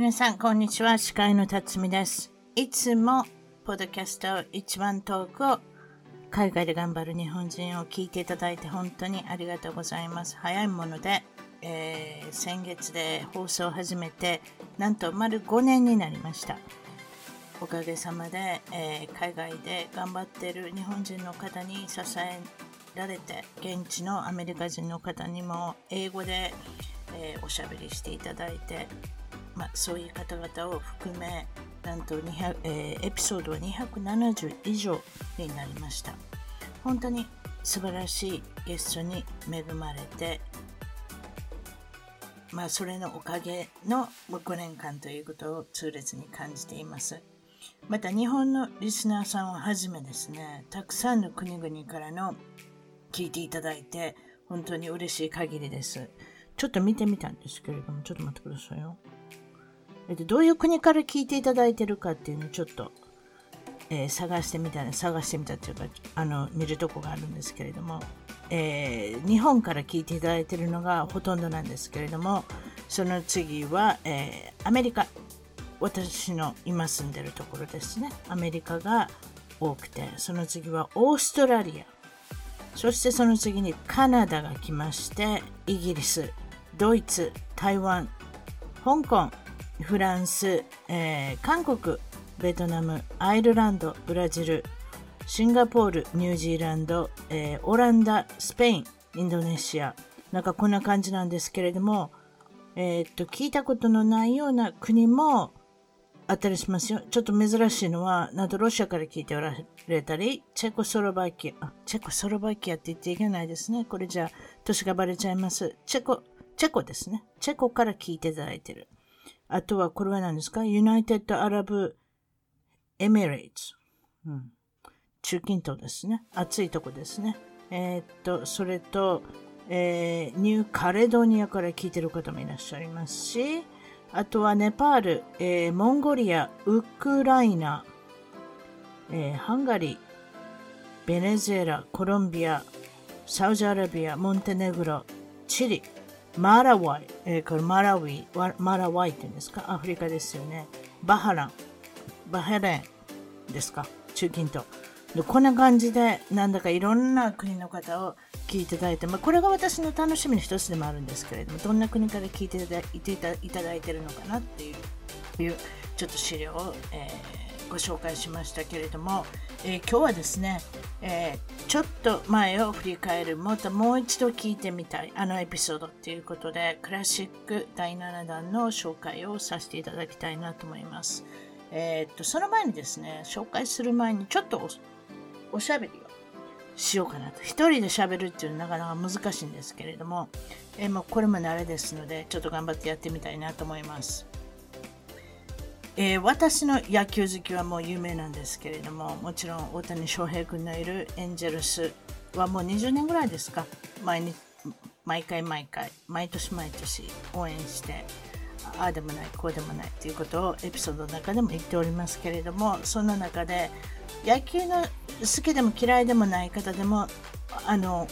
皆さん、こんにちは。司会の辰巳です。いつも、ポッドキャスト一番トークを海外で頑張る日本人を聞いていただいて本当にありがとうございます。早いもので、えー、先月で放送を始めて、なんと丸5年になりました。おかげさまで、えー、海外で頑張ってる日本人の方に支えられて、現地のアメリカ人の方にも英語で、えー、おしゃべりしていただいて、まあ、そういう方々を含めなんと200、えー、エピソードは270以上になりました。本当に素晴らしいゲストに恵まれてまあそれのおかげの5年間ということを痛烈に感じています。また日本のリスナーさんをはじめですねたくさんの国々からの聞いていただいて本当に嬉しい限りです。ちょっと見てみたんですけれどもちょっと待ってくださいよ。えっと、どういう国から聞いていただいてるかっていうのをちょっと、えー、探してみた探してみたっていうか、あの、見るとこがあるんですけれども、えー、日本から聞いていただいてるのがほとんどなんですけれども、その次は、えー、アメリカ。私の今住んでるところですね。アメリカが多くて、その次はオーストラリア。そしてその次にカナダが来まして、イギリス、ドイツ、台湾、香港、フランス、えー、韓国、ベトナム、アイルランド、ブラジル、シンガポール、ニュージーランド、えー、オランダ、スペイン、インドネシア、なんかこんな感じなんですけれども、えー、っと、聞いたことのないような国もあったりしますよ。ちょっと珍しいのは、なんとロシアから聞いておられたり、チェコスロバキア、チェコスロバキアって言っていけないですね。これじゃあ、年がバレちゃいます。チェコ、チェコですね。チェコから聞いていただいてる。あとはこれは何ですか？ユナイテッド・アラブ・エミレイツ。うん。中近東ですね。暑いとこですね。えー、っと、それと、えー、ニューカレドニアから聞いてる方もいらっしゃいますし、あとはネパール、えー、モンゴリア、ウクライナ、えー、ハンガリー、ベネズエラ、コロンビア、サウジアラビア、モンテネグロ、チリ、マラワイ、えー、これマラウィ、マラワイって言うんですか？アフリカですよね。バハラン、バヘレンですか？中近東。でこんな感じで、なんだかいろんな国の方を聞いていただいて、まあ、これが私の楽しみの一つでもあるんですけれども、どんな国から聞いていただいていただいてるのかなっていう、いうちょっと資料を、えー、ご紹介しましたけれども、えー、今日はですね、えー、ちょっと前を振り返る、またもう一度聞いてみたい、あのエピソードっていうことで、クラシック第7弾の紹介をさせていただきたいなと思います。えー、っと、その前にですね、紹介する前にちょっとおしゃべりをしようかなと。一人で喋るっていうのはなかなか難しいんですけれども、えー、もうこれも慣れですので、ちょっと頑張ってやってみたいなと思います。えー、私の野球好きはもう有名なんですけれども、もちろん大谷翔平君のいるエンジェルスはもう20年ぐらいですか、毎日毎回毎回、毎年毎年応援して、ああでもない、こうでもないということをエピソードの中でも言っておりますけれども、その中で野球の好きでも嫌いでもない方でも、あの、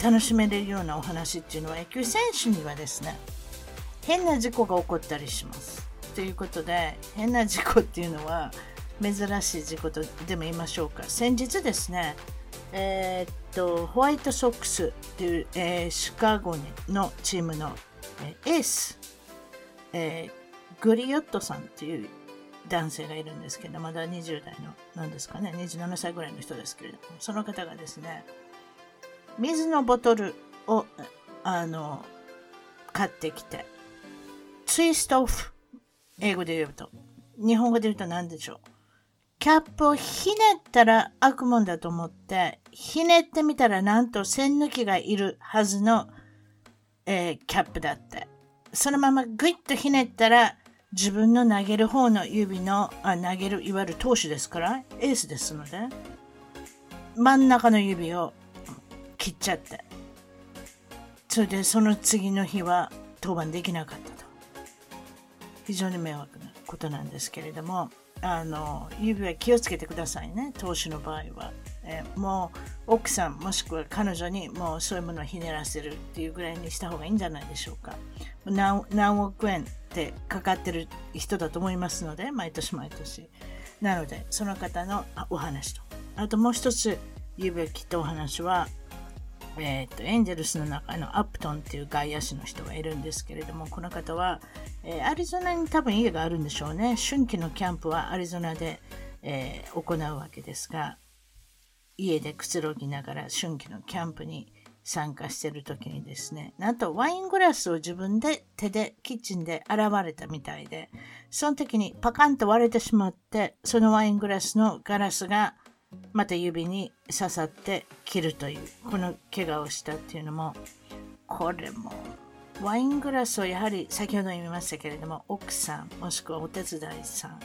楽しめれるようなお話っていうのは野球選手にはですね、変な事故が起こったりします。ということで変な事故っていうのは珍しい事故とでも言いましょうか。先日ですねえー、っとホワイトソックスっていう、えー、シカゴのチームの、え、エース、えー、グリオットさんっていう男性がいるんですけど、まだ20代の、なんですかね、27歳ぐらいの人ですけれども、その方がですね、水のボトルを、あの、買ってきて、ツイストオフ、英語で言うと、日本語で言うと何でしょう？キャップをひねったら悪夢だと思って、ひねってみたらなんと線抜きがいるはずの、えー、キャップだって。そのままグイッとひねったら自分の投げる方の指の、あ投げる、いわゆる投手ですから、エースですので、真ん中の指を切っちゃって、それでその次の日は登板できなかった。非常に迷惑なことなんですけれども、あの、指は気をつけてくださいね、投手の場合は。えもう奥さんもしくは彼女にもうそういうものをひねらせるっていうぐらいにした方がいいんじゃないでしょうか。何何億円ってかかってる人だと思いますので、毎年毎年。なので、その方のお話と。あともう一つ言うべきとお話は、えーと、エンジェルスの中のアプトンっていう外野手の人がいるんですけれども、この方は、えー、アリゾナに多分家があるんでしょうね。春季のキャンプはアリゾナで、えー、行うわけですが、家でくつろぎながら春季のキャンプに参加してる時にですね、なんとワイングラスを自分で手でキッチンで洗われたみたいで、その時にパカンと割れてしまって、そのワイングラスのガラスがまた指に刺さって切るという、この怪我をしたっていうのも、これも、ワイングラスをやはり先ほど言いましたけれども、奥さん、もしくはお手伝いさん、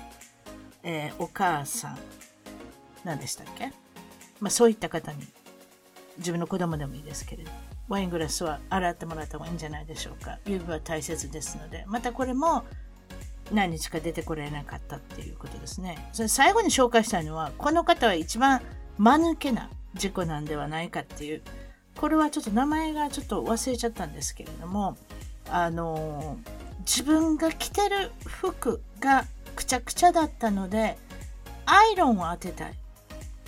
えー、お母さん、何でしたっけ？まあそういった方に、自分の子供でもいいですけれど、ワイングラスは洗ってもらった方がいいんじゃないでしょうか。指は大切ですので、またこれも何日か出てこれなかったっていうことですね。それ最後に紹介したいのは、この方は一番間抜けな事故なんではないかっていう、これはちょっと名前がちょっと忘れちゃったんですけれども、あの自分が着てる服がくちゃくちゃだったので、アイロンを当てたい。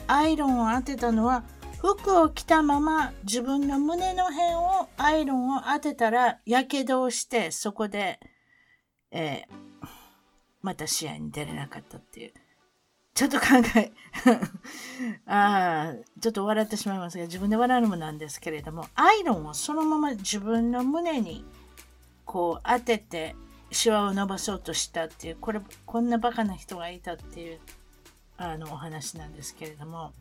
アイロンを当てたのは、服を着たまま自分の胸の辺をアイロンを当てたら、やけどをして、そこで、えー、また試合に出れなかったっていう。ちょっと考え ああ、ちょっと笑ってしまいますが、自分で笑うのもなんですけれども、アイロンをそのまま自分の胸にこう当てて、シワを伸ばそうとしたっていう、これ、こんなバカな人がいたっていう、あの、お話なんですけれども、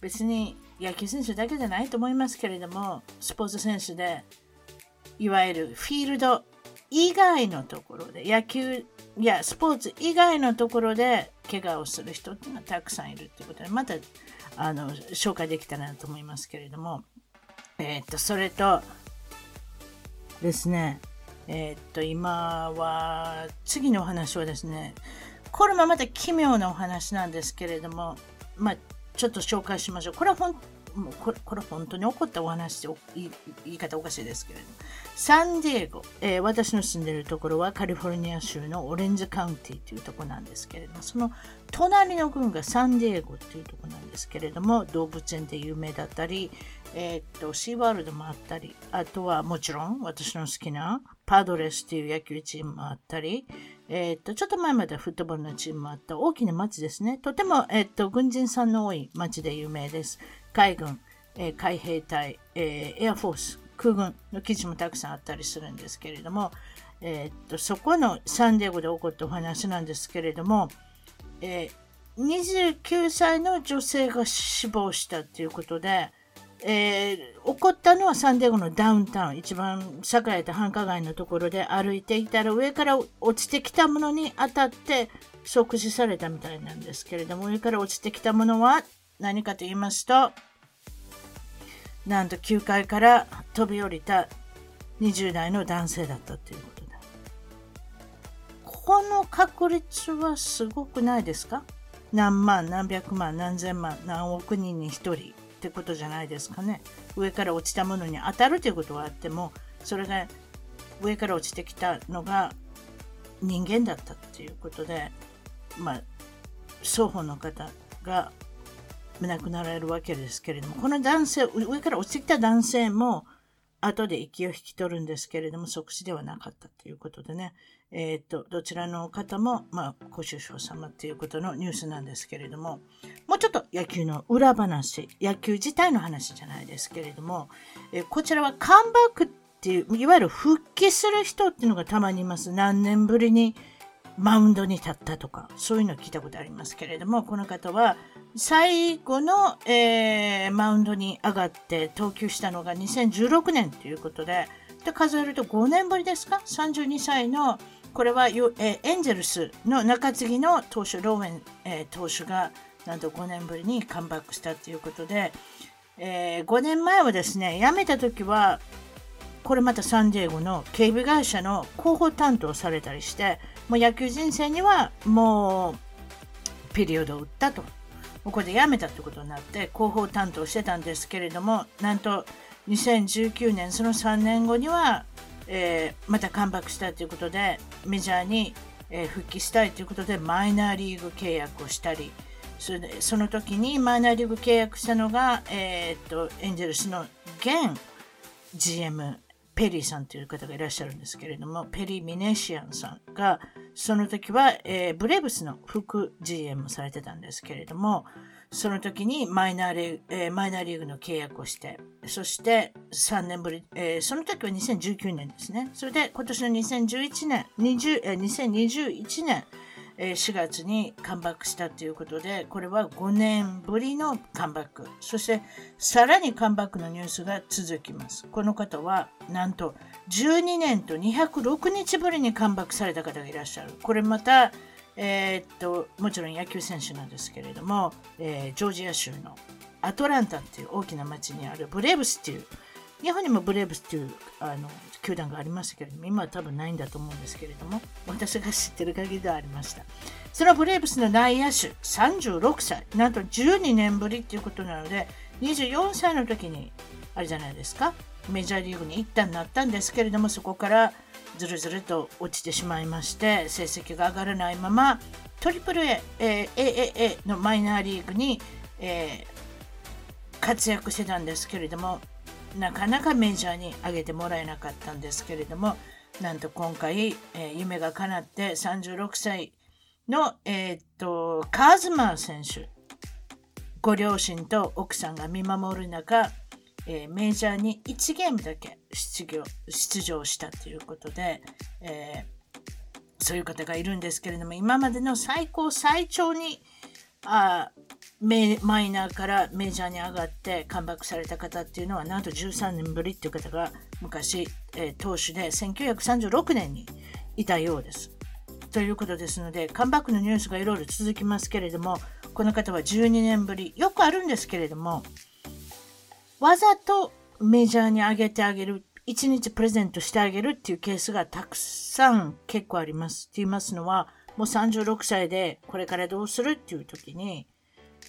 別に野球選手だけじゃないと思いますけれども、スポーツ選手で、いわゆるフィールド以外のところで、野球いや、スポーツ以外のところで怪我をする人っていうのはたくさんいるってことで、また、あの、紹介できたらなと思いますけれども、えー、っと、それと、ですね、えー、っと、今は、次のお話はですね、これもまた奇妙なお話なんですけれども、まあ、ちょっと紹介しましょう。これは本もうこれこれ本当に起こったお話で言い方おかしいですけれどもサンディエゴ、えー、私の住んでいるところはカリフォルニア州のオレンジカウンティというところなんですけれどもその隣の郡がサンディエゴというところなんですけれども動物園で有名だったり、えー、っとシーワールドもあったりあとはもちろん私の好きなパドレスという野球チームもあったりえっ、と、ちょっと前までフットボールのチームもあった大きな町ですね。とても、えっ、と、軍人さんの多い町で有名です。海軍、えー、海兵隊、えー、エアフォース、空軍の基地もたくさんあったりするんですけれども、えー、っとそこのサンディエゴで起こったお話なんですけれども、えー、29歳の女性が死亡したということで、えー、起こったのはサンディエゴのダウンタウン、一番栄えた繁華街のところで歩いていたら上から落ちてきたものに当たって即死されたみたいなんですけれども、上から落ちてきたものは何かと言いますと、なんと9階から飛び降りた20代の男性だったということで。この確率はすごくないですか？何万、何百万、何千万、何億人に1人ってことじゃないですかね。上から落ちたものに当たるということはあっても、それが上から落ちてきたのが人間だったっていうことで、まあ、双方の方が亡くなられるわけですけれども、この男性、上から落ちてきた男性も、後で息を引き取るんですけれども、即死ではなかったということでね、えっ、と、どちらの方も、まあ、ご愁傷様ということのニュースなんですけれども、もうちょっと野球の裏話、野球自体の話じゃないですけれども、えこちらはカムバックっていう、いわゆる復帰する人っていうのがたまにいます。何年ぶりにマウンドに立ったとか、そういうのを聞いたことありますけれども、この方は最後の、えー、マウンドに上がって投球したのが2016年ということで、で数えると5年ぶりですか ?32 歳の、これは、えー、エンゼルスの中継ぎの投手、ローウェン、えー、投手がなんと5年ぶりにカムバックしたということで、えー、5年前はですね、辞めた時は、これまたサンディエゴの警備会社の広報担当されたりして、もう野球人生にはもうピリオドを打ったと。ここで辞めたってことになって広報担当してたんですけれども、なんと2019年、その3年後には、えー、またカムバックしたということで、メジャーに、えー、復帰したいということで、マイナーリーグ契約をしたり、それでその時にマイナーリーグ契約したのが、えー、っとエンゼルスの現 GM ペリーさんという方がいらっしゃるんですけれども、ペリー・ミネシアンさんが、その時は、えー、ブレーブスの副 GM されてたんですけれども、その時にマイナーリ,、えー、マイナーリーグの契約をして、そして3年ぶり、えー、その時は2019年ですね。それで今年の2011年、20えー、2021年、4月にカムバックしたということで、これは5年ぶりのカムバック。そして、さらにカムバックのニュースが続きます。この方は、なんと、12年と206日ぶりにカムバックされた方がいらっしゃる。これまた、えー、っと、もちろん野球選手なんですけれども、えー、ジョージア州のアトランタっていう大きな町にあるブレーブスっていう日本にもブレーブスっていうあの球団がありましたけれども、今は多分ないんだと思うんですけれども、私が知ってる限りではありました。そのブレーブスの内野手、36歳、なんと12年ぶりっていうことなので、24歳の時に、あれじゃないですか、メジャーリーグに一旦なったんですけれども、そこからずるずると落ちてしまいまして、成績が上がらないまま、トリプル A、えー、AAA のマイナーリーグに、えー、活躍してたんですけれども、なかなかメジャーに上げてもらえなかったんですけれども、なんと今回、えー、夢が叶って36歳の、えー、っと、カーズマー選手、ご両親と奥さんが見守る中、えー、メジャーに1ゲームだけ出場出場したということで、え、そういう方がいるんですけれども、今までの最高最長にあマイナーからメジャーに上がってカムバックされた方っていうのはなんと13年ぶりっていう方が昔、えー、投手で1936年にいたようです。ということですのでカムバックのニュースがいろいろ続きますけれどもこの方は12年ぶりよくあるんですけれどもわざとメジャーに上げてあげる1日プレゼントしてあげるっていうケースがたくさん結構あります。って言いますのはもう36歳でこれからどうするっていう時に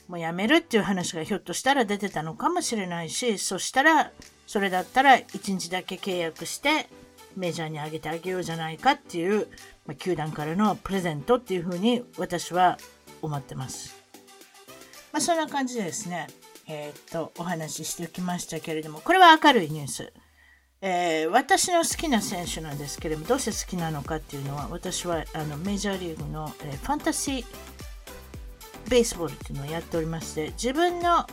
もうやめるっていう話がひょっとしたら出てたのかもしれないし、そしたら、それだったら1日だけ契約してメジャーにあげてあげようじゃないかっていう、まあ、球団からのプレゼントっていうふうに私は思ってます。まあ、そんな感じでですね、えー、っと、お話ししておきましたけれども、これは明るいニュース。えー、私の好きな選手なんですけれども、どうして好きなのかっていうのは、私はあのメジャーリーグの、えー、ファンタジーベースボールっていうのをやっておりまして自分の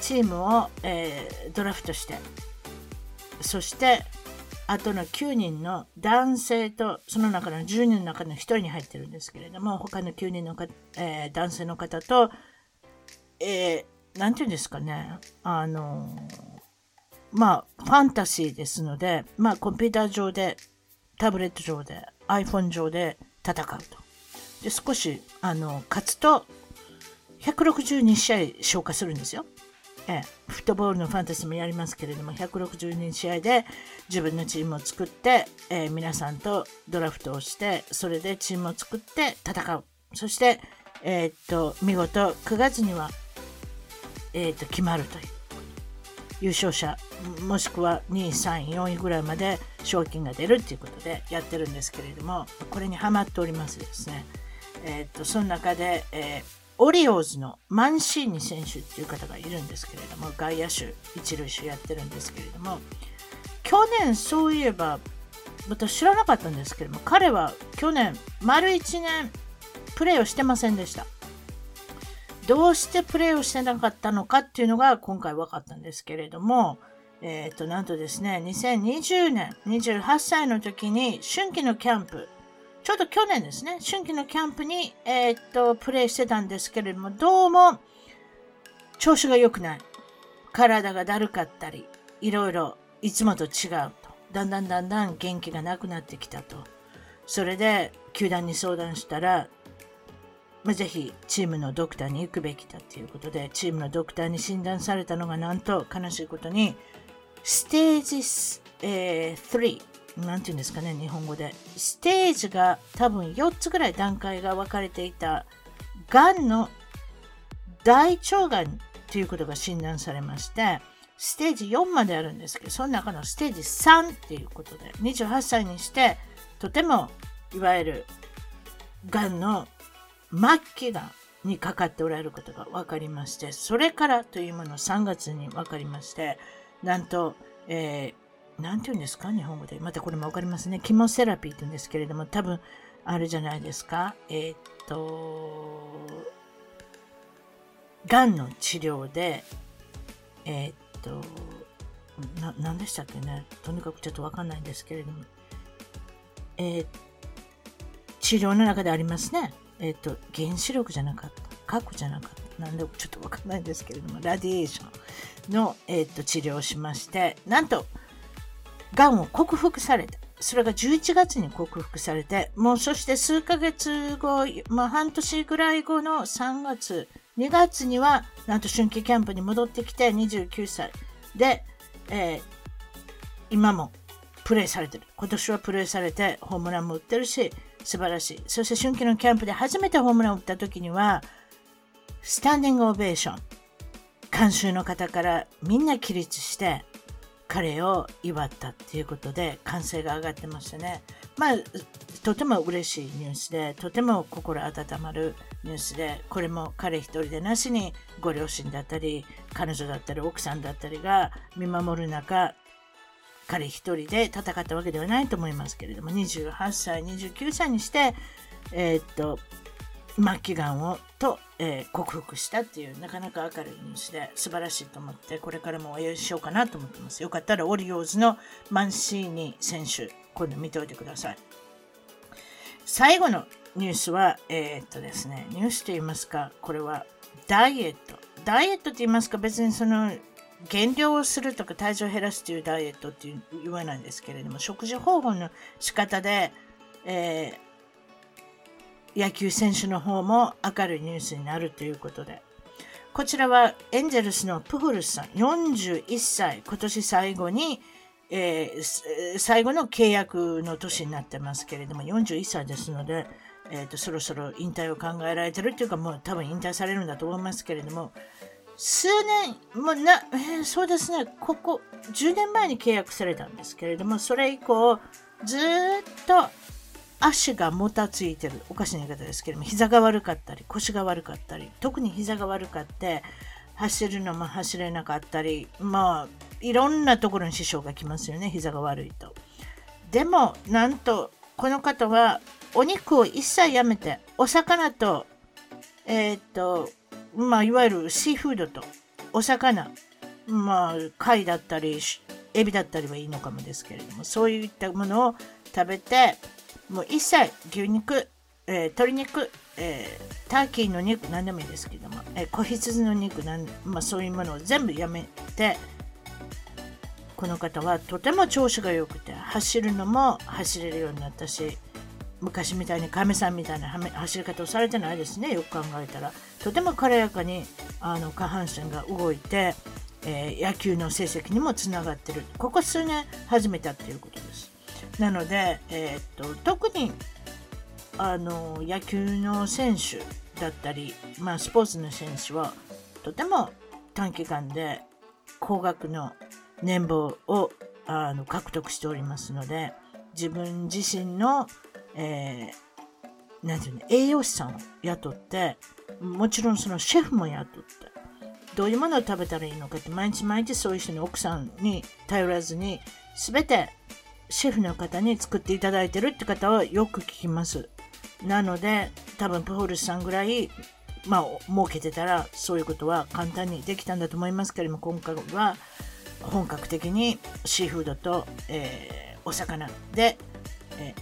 チームを、えー、ドラフトしてそしてあとの9人の男性とその中の10人の中の1人に入ってるんですけれども他の9人のか、えー、男性の方とえー、ていうんですかねあのまあファンタジーですのでまあコンピューター上でタブレット上で iPhone 上で戦うと。で少しあの勝つと162試合消化するんですよ。え、フットボールのファンタジーもやりますけれども162試合で自分のチームを作って、えー、皆さんとドラフトをしてそれでチームを作って戦う。そして、えー、っと見事9月には、えー、っと決まるという。優勝者もしくは2位3位4位ぐらいまで賞金が出るっていうことでやってるんですけれどもこれにはまっておりますですね、えっとその中で、えーオリオーズのマンシーニ選手っていう方がいるんですけれども、外野手、一塁手やってるんですけれども、去年そういえば私知らなかったんですけども彼は去年丸1年プレーをしてませんでした。どうしてプレーをしてなかったのかっていうのが今回分かったんですけれどもえっ、ー、となんとですね2020年28歳の時に春季のキャンプちょうど去年ですね。春季のキャンプに、えっ、とプレーしてたんですけれどもどうも調子が良くない。体がだるかったりいろいろいつもと違うと。だんだんだんだん元気がなくなってきたと。それで球団に相談したら、まあ、ぜひチームのドクターに行くべきだということで、チームのドクターに診断されたのがなんと悲しいことに、ステージ、えー、3、なんていうんですかね、日本語で。ステージが多分4つぐらい段階が分かれていた、がんの大腸がんということが診断されまして、ステージ4まであるんですけど、その中のステージ3っていうことで、28歳にして、とても、いわゆる、がんの末期がんにかかっておられることが分かりまして、それからというものを3月に分かりまして、なんと、えー、なんて言うんですか？日本語で。またこれも分かりますね。キモセラピーって言うんですけれども、多分、あるじゃないですか？えー、っと、がんの治療で、えー、と、な、何でしたっけね？とにかくちょっとわかんないんですけれども。えー、治療の中でありますね。えっ、と、原子力じゃなかった。核じゃなかった。なんでちょっとわかんないんですけれども、ラディエーションの、えっ、と、治療をしまして、なんと、がんを克服された。それが11月に克服されて、もうそして数ヶ月後、まあ半年ぐらい後の3月、2月には、なんと春季キャンプに戻ってきて29歳で、えー、今もプレーされてる。今年はプレーされてホームランも打ってるし、素晴らしい。そして春季のキャンプで初めてホームランを打った時には、スタンディングオベーション。監修の方からみんな起立して彼を祝ったっていうことで歓声が上がってましたね。まあ、とても嬉しいニュースで、とても心温まるニュースで、これも彼一人でなしに、ご両親だったり、彼女だったり、奥さんだったりが見守る中、彼一人で戦ったわけではないと思いますけれども、28歳、29歳にして、えー、っと、末期がんをと、えー、克服したっていうなかなか明るいニュースで素晴らしいと思ってこれからも応援しようかなと思ってます。よかったらオリオーズのマンシーニ選手今度見ておいてください。最後のニュースは、えー、っとですね、ニュースと言いますか、これはダイエット。ダイエットと言いますか、別にその減量をするとか体重を減らすというダイエットって言わないんですけれども、食事方法の仕方で、えー、野球選手の方も明るいニュースになるということで、こちらはエンゼルスのプフルスさん、41歳、今年最後に、えー、最後の契約の年になってますけれども、41歳ですので、えーと、そろそろ引退を考えられてるっていうか、もう多分引退されるんだと思いますけれども、数年、もうな、えー、そうですね、ここ、10年前に契約されたんですけれども、それ以降、ずっと足がもたついてる、おかしな言い方ですけども、膝が悪かったり、腰が悪かったり、特に膝が悪かって、走るのも走れなかったり、まあ、いろんなところに支障がきますよね、膝が悪いと。でも、なんと、この方は、お肉を一切やめて、お魚と、えっ、と、まあ、いわゆるシーフードと、お魚、まあ、貝だったり、エビだったりはいいのかもですけれども、そういったものを食べて、もう一切牛肉、えー、鶏肉、えー、ターキーの肉何でもいいですけども、えー、子羊の肉なん、まあ、そういうものを全部やめてこの方はとても調子が良くて走るのも走れるようになったし昔みたいに亀さんみたいな走り方をされてないですねよく考えたら。とても軽やかにあの下半身が動いて、えー、野球の成績にもつながってる。ここ数年始めたっていうことです。なので、えー、っと特にあの野球の選手だったり、まあ、スポーツの選手はとても短期間で高額の年俸をあの獲得しておりますので自分自身の、えー、なんていうの栄養士さんを雇ってもちろんそのシェフも雇ってどういうものを食べたらいいのかって毎日毎日そういう人に奥さんに頼らずにすべてシェフの方に作っていただいてるって方はよく聞きます。なので、多分プホルスさんぐらい、まあ、儲けてたら、そういうことは簡単にできたんだと思いますけれども、今回は本格的にシーフードと、えー、お魚で、え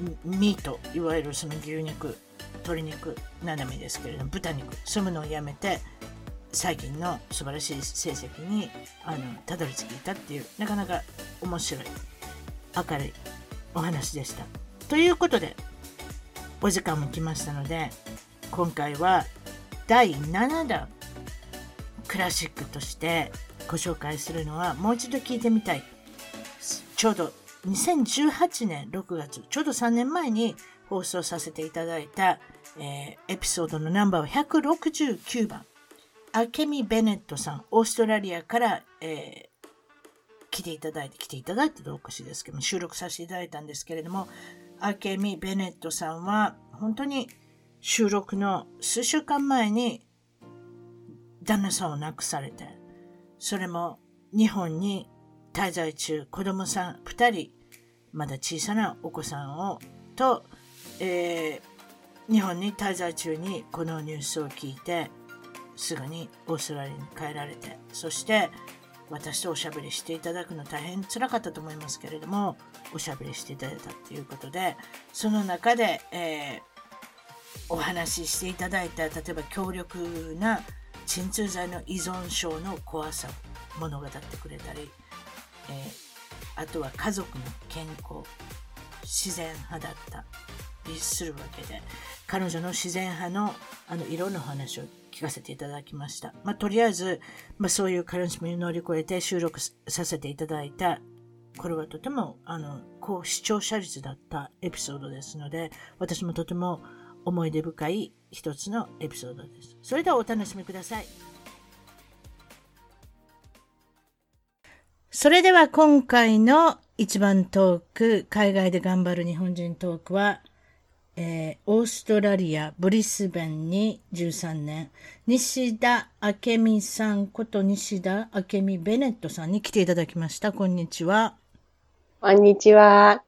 ー、ミート、いわゆるその牛肉、鶏肉、斜めですけれども、豚肉、そういうものをやめて、最近の素晴らしい成績にあのたどり着いたっていうなかなか面白い明るいお話でした。ということでお時間も来ましたので今回は第7弾クラシックとしてご紹介するのはもう一度聞いてみたいちょうど2018年6月ちょうど3年前に放送させていただいた、えー、エピソードのナンバーは169番アケミ・ベネットさんオーストラリアから、えー、来ていただいて来ていただいてとおかしいですけども収録させていただいたんですけれどもアケミ・ベネットさんは本当に収録の数週間前に旦那さんを亡くされて、それも日本に滞在中、子供さん2人、まだ小さなお子さんを、と、えー、日本に滞在中にこのニュースを聞いて、すぐにオーストラリアに帰られて、そして私とおしゃべりしていただくの大変辛かったと思いますけれども、おしゃべりしていただいたということで、その中で、えーお話ししていただいた例えば強力な鎮痛剤の依存症の怖さを物語ってくれたり、えー、あとは家族の健康自然派だったりするわけで彼女の自然派のあのいろんなお話を聞かせていただきました。まあ、とりあえず、まあ、そういう悲しみを乗り越えて収録させていただいたこれはとてもあの高視聴者率だったエピソードですので私もとても思い出深い一つのエピソードです。それではお楽しみください。それでは今回の一番トーク、海外で頑張る日本人トークは、えー、オーストラリア、ブリスベンに13年、西田明美さんこと西田明美ベネットさんに来ていただきました。こんにちは。こんにちは。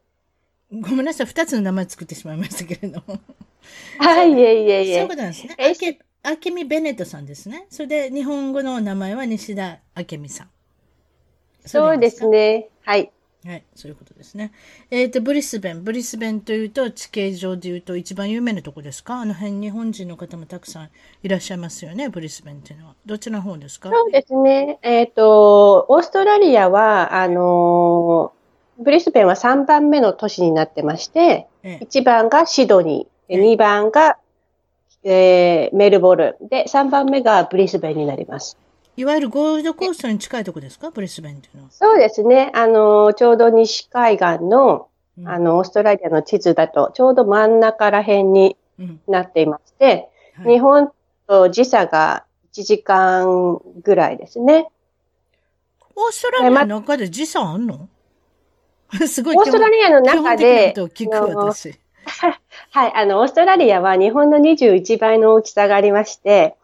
ごめんなさい、二つの名前作ってしまいましたけれども。はい、いえいえいえ。そういうことなんですね。あけ、あけみベネットさんですね。それで、日本語の名前は西田あけみさん。そうですね。はい。はい、そういうことですね。えっ、ー、と、ブリスベン。ブリスベンというと、地形上でいうと一番有名なとこですか？あの辺、日本人の方もたくさんいらっしゃいますよね、ブリスベンっていうのは。どちらの方ですか？そうですね。えっ、ー、と、オーストラリアは、あのー、ブリスベンは3番目の都市になってまして、ええ、1番がシドニー。2番が、えー、メルボルン。で、3番目がブリスベンになります。いわゆるゴールドコーストに近いとこですか？ブリスベンっていうのは。そうですね。あの、ちょうど西海岸の、うん、あの、オーストラリアの地図だと、ちょうど真ん中ら辺になっていまして、うんはい、日本と時差が1時間ぐらいですね。オーストラリアの中で時差あんの？すごい。オーストラリアの中で、聞く私。はい、あの、オーストラリアは日本の21倍の大きさがありまして、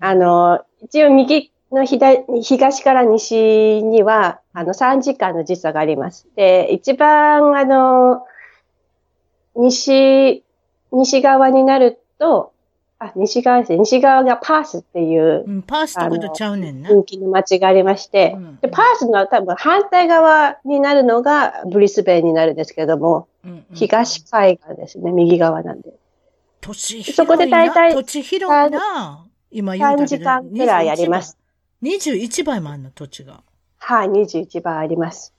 あの、一応右の東から西には、あの、3時間の時差があります。で、一番、あの、西、西側になると、あ、西側ですね。西側がパースっていう。うん、パースとことちゃうねんな。人気の街がありまして、うん、で、パースの多分反対側になるのがブリスベンになるんですけども、うんうん、東海岸ですね。右側なんで。土地広いな。そこで大体、土地広いな。今言うた3時間くらいあります。21倍もあるの、土地が。はい、21倍あります。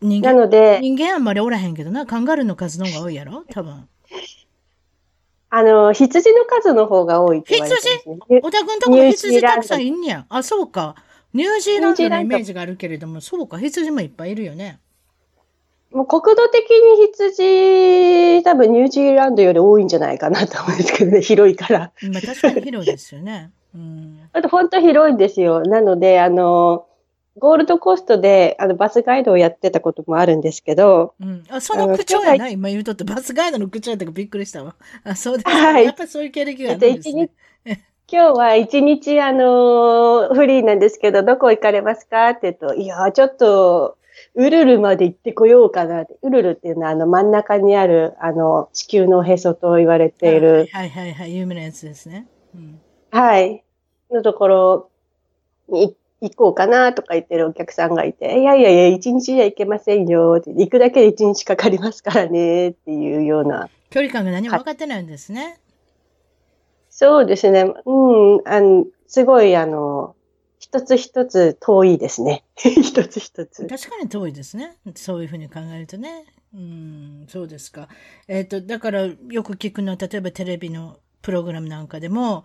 人間なので、人間あんまりおらへんけどな、カンガルーの数の方が多いやろ？多分。あの、羊の数の方が多いって言われてます、ね。小田君とこも羊たくさんいんねや。あ、そうか。ニュージーランドのイメージがあるけれども、そうか、羊もいっぱいいるよね。もう国土的に羊、多分ニュージーランドより多いんじゃないかなと思うんですけどね、広いから。まあ確かに広いですよね。うん。あと本当広いんですよ。なので、あの、ゴールドコーストであのバスガイドをやってたこともあるんですけど。うん。あ、その口調やな、今言うとって、バスガイドの口調やったかびっくりしたわ。あ、そうですはい。やっぱそういう経歴があるんですね。今日は一日、あの、フリーなんですけど、どこ行かれますかって言うと、いや、ちょっと、ウルルまで行ってこようかなって。ウルルっていうのはあの真ん中にあるあの地球のへそと言われている。はいはいはい、有名なやつですね。うん、はい。のところに行こうかなとか言ってるお客さんがいて、いやいやいや、一日じゃ行けませんよって、行くだけで一日かかりますからねっていうような。距離感が何も分かってないんですね。そうですね。うん、あの、すごいあの、一つ一つ遠いですね。一つ一つ。確かに遠いですね。そういうふうに考えるとね。うん、そうですか。えっ、ー、と、だからよく聞くのは、例えばテレビのプログラムなんかでも、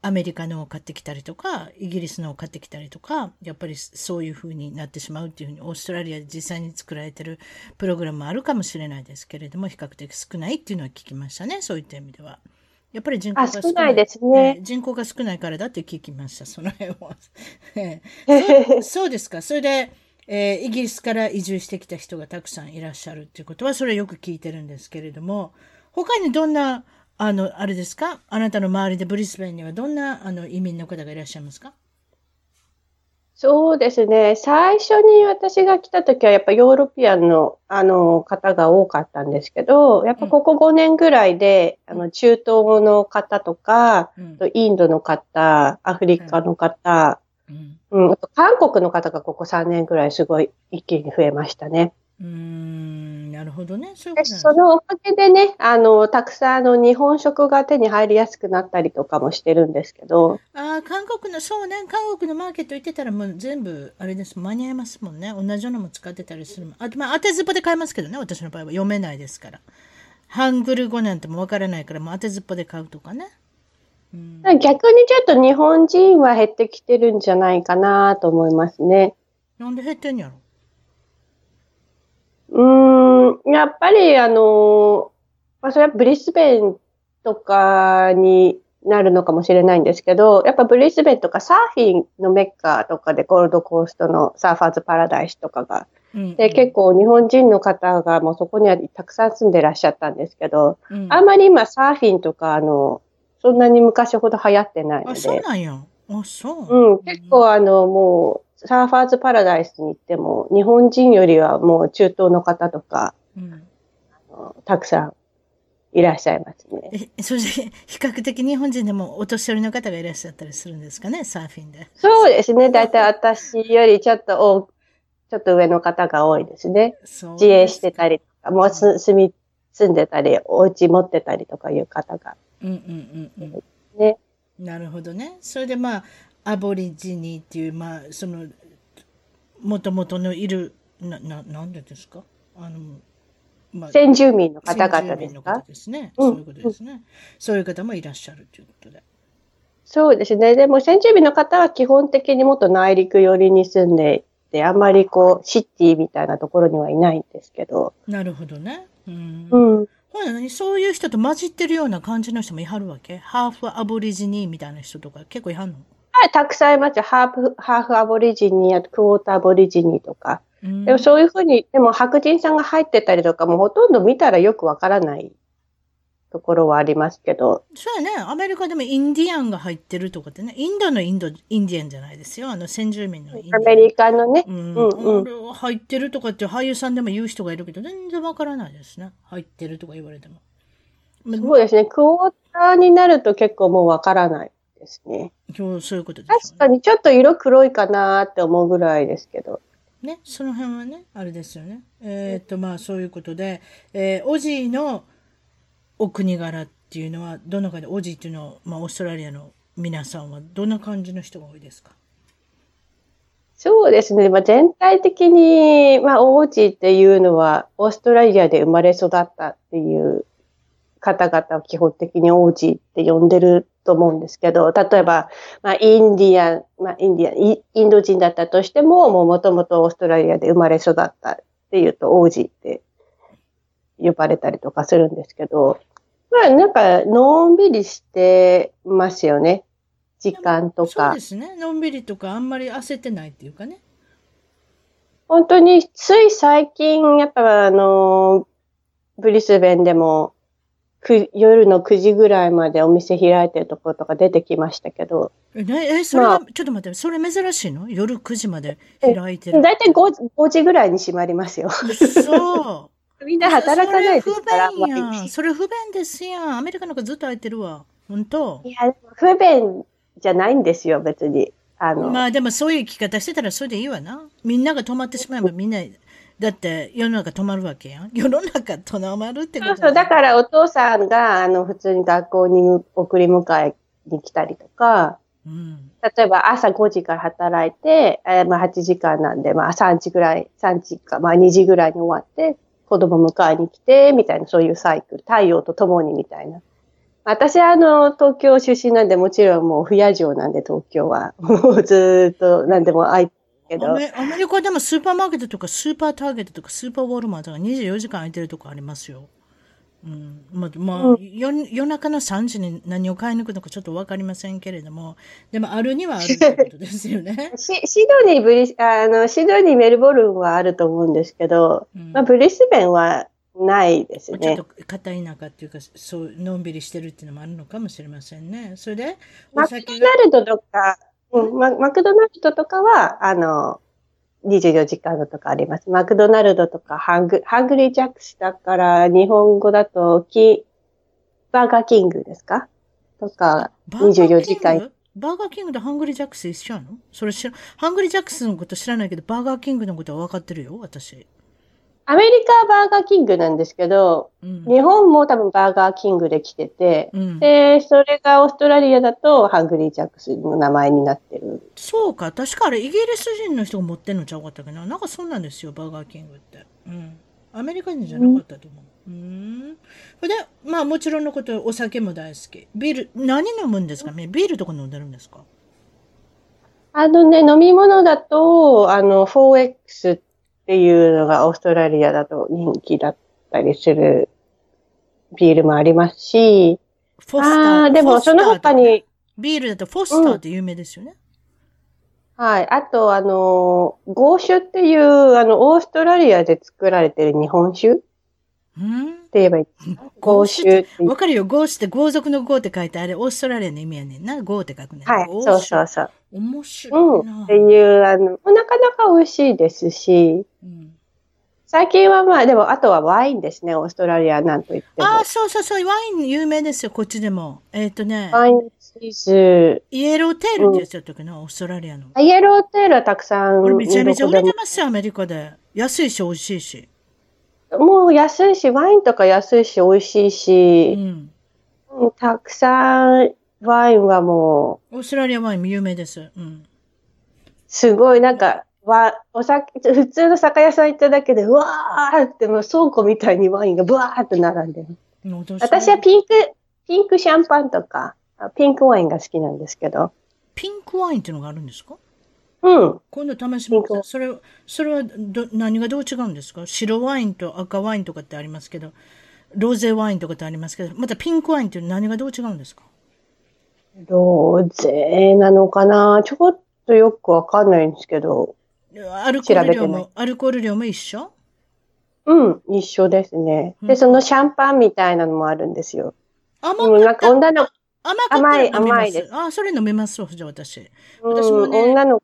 アメリカのを買ってきたりとか、イギリスのを買ってきたりとか、やっぱりそういうふうになってしまうっていうふうに、オーストラリアで実際に作られてるプログラムもあるかもしれないですけれども、比較的少ないっていうのは聞きましたね、そういった意味では。やっぱり人口が少ないですね、人口が少ないからだって聞きました、その辺は。そそうですか。それで、えー、イギリスから移住してきた人がたくさんいらっしゃるっていうことは、それはよく聞いてるんですけれども、他にどんな、あの、あれですか？あなたの周りでブリスベンにはどんなあの移民の方がいらっしゃいますか？そうですね。最初に私が来た時はやっぱヨーロピアンのあの方が多かったんですけど、やっぱここ5年ぐらいで、うん、あの中東の方とか、うん、インドの方、アフリカの方、うん、うん、韓国の方がここ3年ぐらいすごい一気に増えましたね。うんなるほどね。そういうそのおかげでね、あの、たくさんあの日本食が手に入りやすくなったりとかもしてるんですけど。ああ、韓国の、そうね、韓国のマーケット行ってたらもう全部、あれです、間に合いますもんね。同じようなも使ってたりする。あと、まあ、当てずっぽで買いますけどね、私の場合は読めないですから。ハングル語なんてもわからないから、もう当てずっぽで買うとかね。うん、逆にちょっと日本人は減ってきてるんじゃないかなと思いますね。なんで減ってんやろ？うん、やっぱり、あの、まあ、それはブリスベンとかになるのかもしれないんですけど、やっぱブリスベンとかサーフィンのメッカとかでゴールドコーストのサーファーズパラダイスとかが、うんうん、で結構日本人の方がもうそこにはたくさん住んでらっしゃったんですけど、うん、あんまり今サーフィンとかあの、そんなに昔ほど流行ってないので。あ、そうなんや。あ、そう。うん、結構あの、もう、サーファーズパラダイスに行っても、日本人よりはもう中東の方とか、うん、たくさんいらっしゃいますね。え、それで、比較的日本人でもお年寄りの方がいらっしゃったりするんですかね、サーフィンで。そうですね。だいたい私よりちょっとお、ちょっと上の方が多いですね。す自営してたりとか、もうす住み、住んでたり、お家持ってたりとかいう方が。うんうんうんうん。ね。なるほどね。それでまあ、アボリジニっていう、まあ、その、もともとのいる、な、な、なんでですか？あの、まあ、先住民の方々ですか？ですね、うん。そういうことですね、うん。そういう方もいらっしゃるということで。そうですね。でも先住民の方は基本的にもっと内陸寄りに住んでいて、あんまりこう、シティみたいなところにはいないんですけど。なるほどね。うん。うんそういう人と混じってるような感じの人もいはるわけ？ハーフアボリジニーみたいな人とか結構いはんの？はい、たくさんいますよ。ハーフ、ハーフアボリジニやクォーターアボリジニとか。でもそういうふうに、でも白人さんが入ってたりとかもほとんど見たらよくわからないところはありますけど。そうやね。アメリカでもインディアンが入ってるとかってね。インドのインド、インディアンじゃないですよ。あの先住民のインディアン。アメリカのね。うん。うんうん、入ってるとかって俳優さんでも言う人がいるけど、全然わからないですね。入ってるとか言われても。そうですね。クォーターになると結構もうわからない。ですね。そうそういうことです、ね、確かにちょっと色黒いかなって思うぐらいですけど。ね、その辺はね、あれですよね。えー、っと、まあそういうことで、えー、オジーのお国柄っていうのは、どのかで、オジーっていうのは、まあオーストラリアの皆さんはどんな感じの人が多いですか？そうですね。まあ、全体的に、まあ、オージーっていうのは、オーストラリアで生まれ育ったっていう方々を基本的にオージーって呼んでると思うんですけど、例えば、まあ、インディアン、まあ、インディアン、インド人だったとしても、もうもともとオーストラリアで生まれ育ったっていうと、王子って呼ばれたりとかするんですけど、まあ、なんか、のんびりしてますよね。時間とか。そうですね。のんびりとか、あんまり焦ってないっていうかね。本当に、つい最近、やっぱあの、ブリスベンでも、夜の9時ぐらいまでお店開いてるところとか出てきましたけど。え、えそれは、まあ、ちょっと待って、それ珍しいの？夜9時まで開いてる。だいたい 5, 5時ぐらいに閉まりますよ。そう。みんな働かないですから。それ不便やん。それ不便ですやん。アメリカなんかずっと空いてるわ。本当？いや、不便じゃないんですよ、別に。あの。まあでもそういう生き方してたらそれでいいわな。みんなが止まってしまえばみんな、だって世の中止まるわけやん？世の中止まるってことそうそう、だからお父さんが、あの、普通に学校に送り迎えに来たりとか、うん、例えば朝5時から働いて、えー、まあ8時間なんで、まあ3時ぐらい、3時か、まあ2時ぐらいに終わって、子供迎えに来て、みたいな、そういうサイクル、太陽と共にみたいな。私はあの、東京出身なんで、もちろんもう不夜城なんで、東京は。ずっと何でも空いてけど。アメリカでもスーパーマーケットとかスーパーターゲットとかスーパーウォールマートが24時間空いてるとこありますよ。うん、まあ、まあ、うん、夜夜中の3時に何を買いに行くのかちょっとわかりませんけれども、でもあるにはあるってことですよね。シシドニーブリあの、シドニー、メルボルンはあると思うんですけど、うん、まあ、ブリスベンはないですね。ちょっと片田舎っていうか、そう、のんびりしてるっていうのもあるのかもしれませんね。それで、マクドナルドとか、うん、ママクドナルドとかは、あの、24時間のとかあります。マクドナルドとかハング、ハングリージャックスだから日本語だとキ、バーガーキングですか？とか、24時間。バーガーキングとハングリージャックス一緒なの？それ知ら、ハングリージャックスのこと知らないけど、バーガーキングのことは分かってるよ、私。アメリカはバーガーキングなんですけど、うん、日本も多分バーガーキングで来てて、うん、で、それがオーストラリアだとハングリージャックスの名前になってる。そうか、確かあれイギリス人の人が持ってんのちゃうかったけど、なんかそうなんですよ、バーガーキングって。うん。アメリカ人じゃなかったと思う。うん。それで、まあもちろんのこと、お酒も大好き。ビール、何飲むんですか？ねビールとか飲んでるんですか？あのね、飲み物だと、あの、4X ってっていうのがオーストラリアだと人気だったりするビールもありますし、フォスター。あでもその他に、ビールだとフォスターって有名ですよね。うん、はい。あと、あの、豪酒っていう、あの、オーストラリアで作られてる日本酒うんって言えばいい 豪州わかるよ。豪酒って豪族の豪って書いてあれ、オーストラリアの意味やねんな。豪って書くねん。はい。そうそうそう。面白いな。うん。っていう、あの、なかなか美味しいですし、うん、最近はまあ、でも、あとはワインですね。オーストラリアなんと言っても。ああ、そうそうそう。ワイン有名ですよ。こっちでも。えっ、ー、とね。ワインチーズ。イエローテールってやつやったっけな、うん、オーストラリアの。イエローテールはたくさん。これめちゃめちゃ売れてますよ、アメリカで。安いし、美味しいし。もう安いし、ワインとか安いし、美味しいし、うん、たくさん、ワインはもう。オーストラリアワイン有名です。うん。すごい、なんか、わ、お酒、普通の酒屋さん行っただけで、うわーってもう倉庫みたいにワインがブワーって並んでる。私はピンク、ピンクシャンパンとか、ピンクワインが好きなんですけど。ピンクワインっていうのがあるんですか？うん。今度試します。それ、それはど、何がどう違うんですか？白ワインと赤ワインとかってありますけど、ローゼワインとかってありますけど、またピンクワインって何がどう違うんですか？ローゼなのかな？ちょっとよくわかんないんですけど。アルコール量も、アルコール量も一緒？うん、一緒ですね。で、そのシャンパンみたいなのもあるんですよ。甘かなんか女の甘い、甘いです。あ、それ飲めますじゃあ私。私もね、女の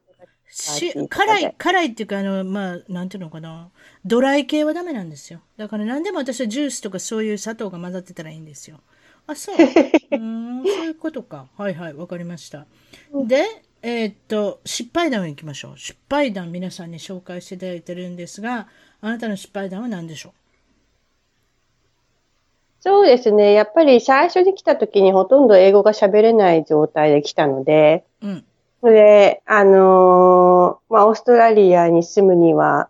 し辛い、辛いっていうか、あの、まあ、なんていうのかな。ドライ系はダメなんですよ。だから何でも私はジュースとかそういう砂糖が混ざってたらいいんですよ。あ、そう。うん、そういうことか。はいはい、わかりました。で、えー、っと、失敗談をいきましょう。失敗談皆さんに紹介していただいてるんですが、あなたの失敗談は何でしょう？そうですね。やっぱり最初に来た時にほとんど英語が喋れない状態で来たので、うん、で、あのー、まあ、オーストラリアに住むには、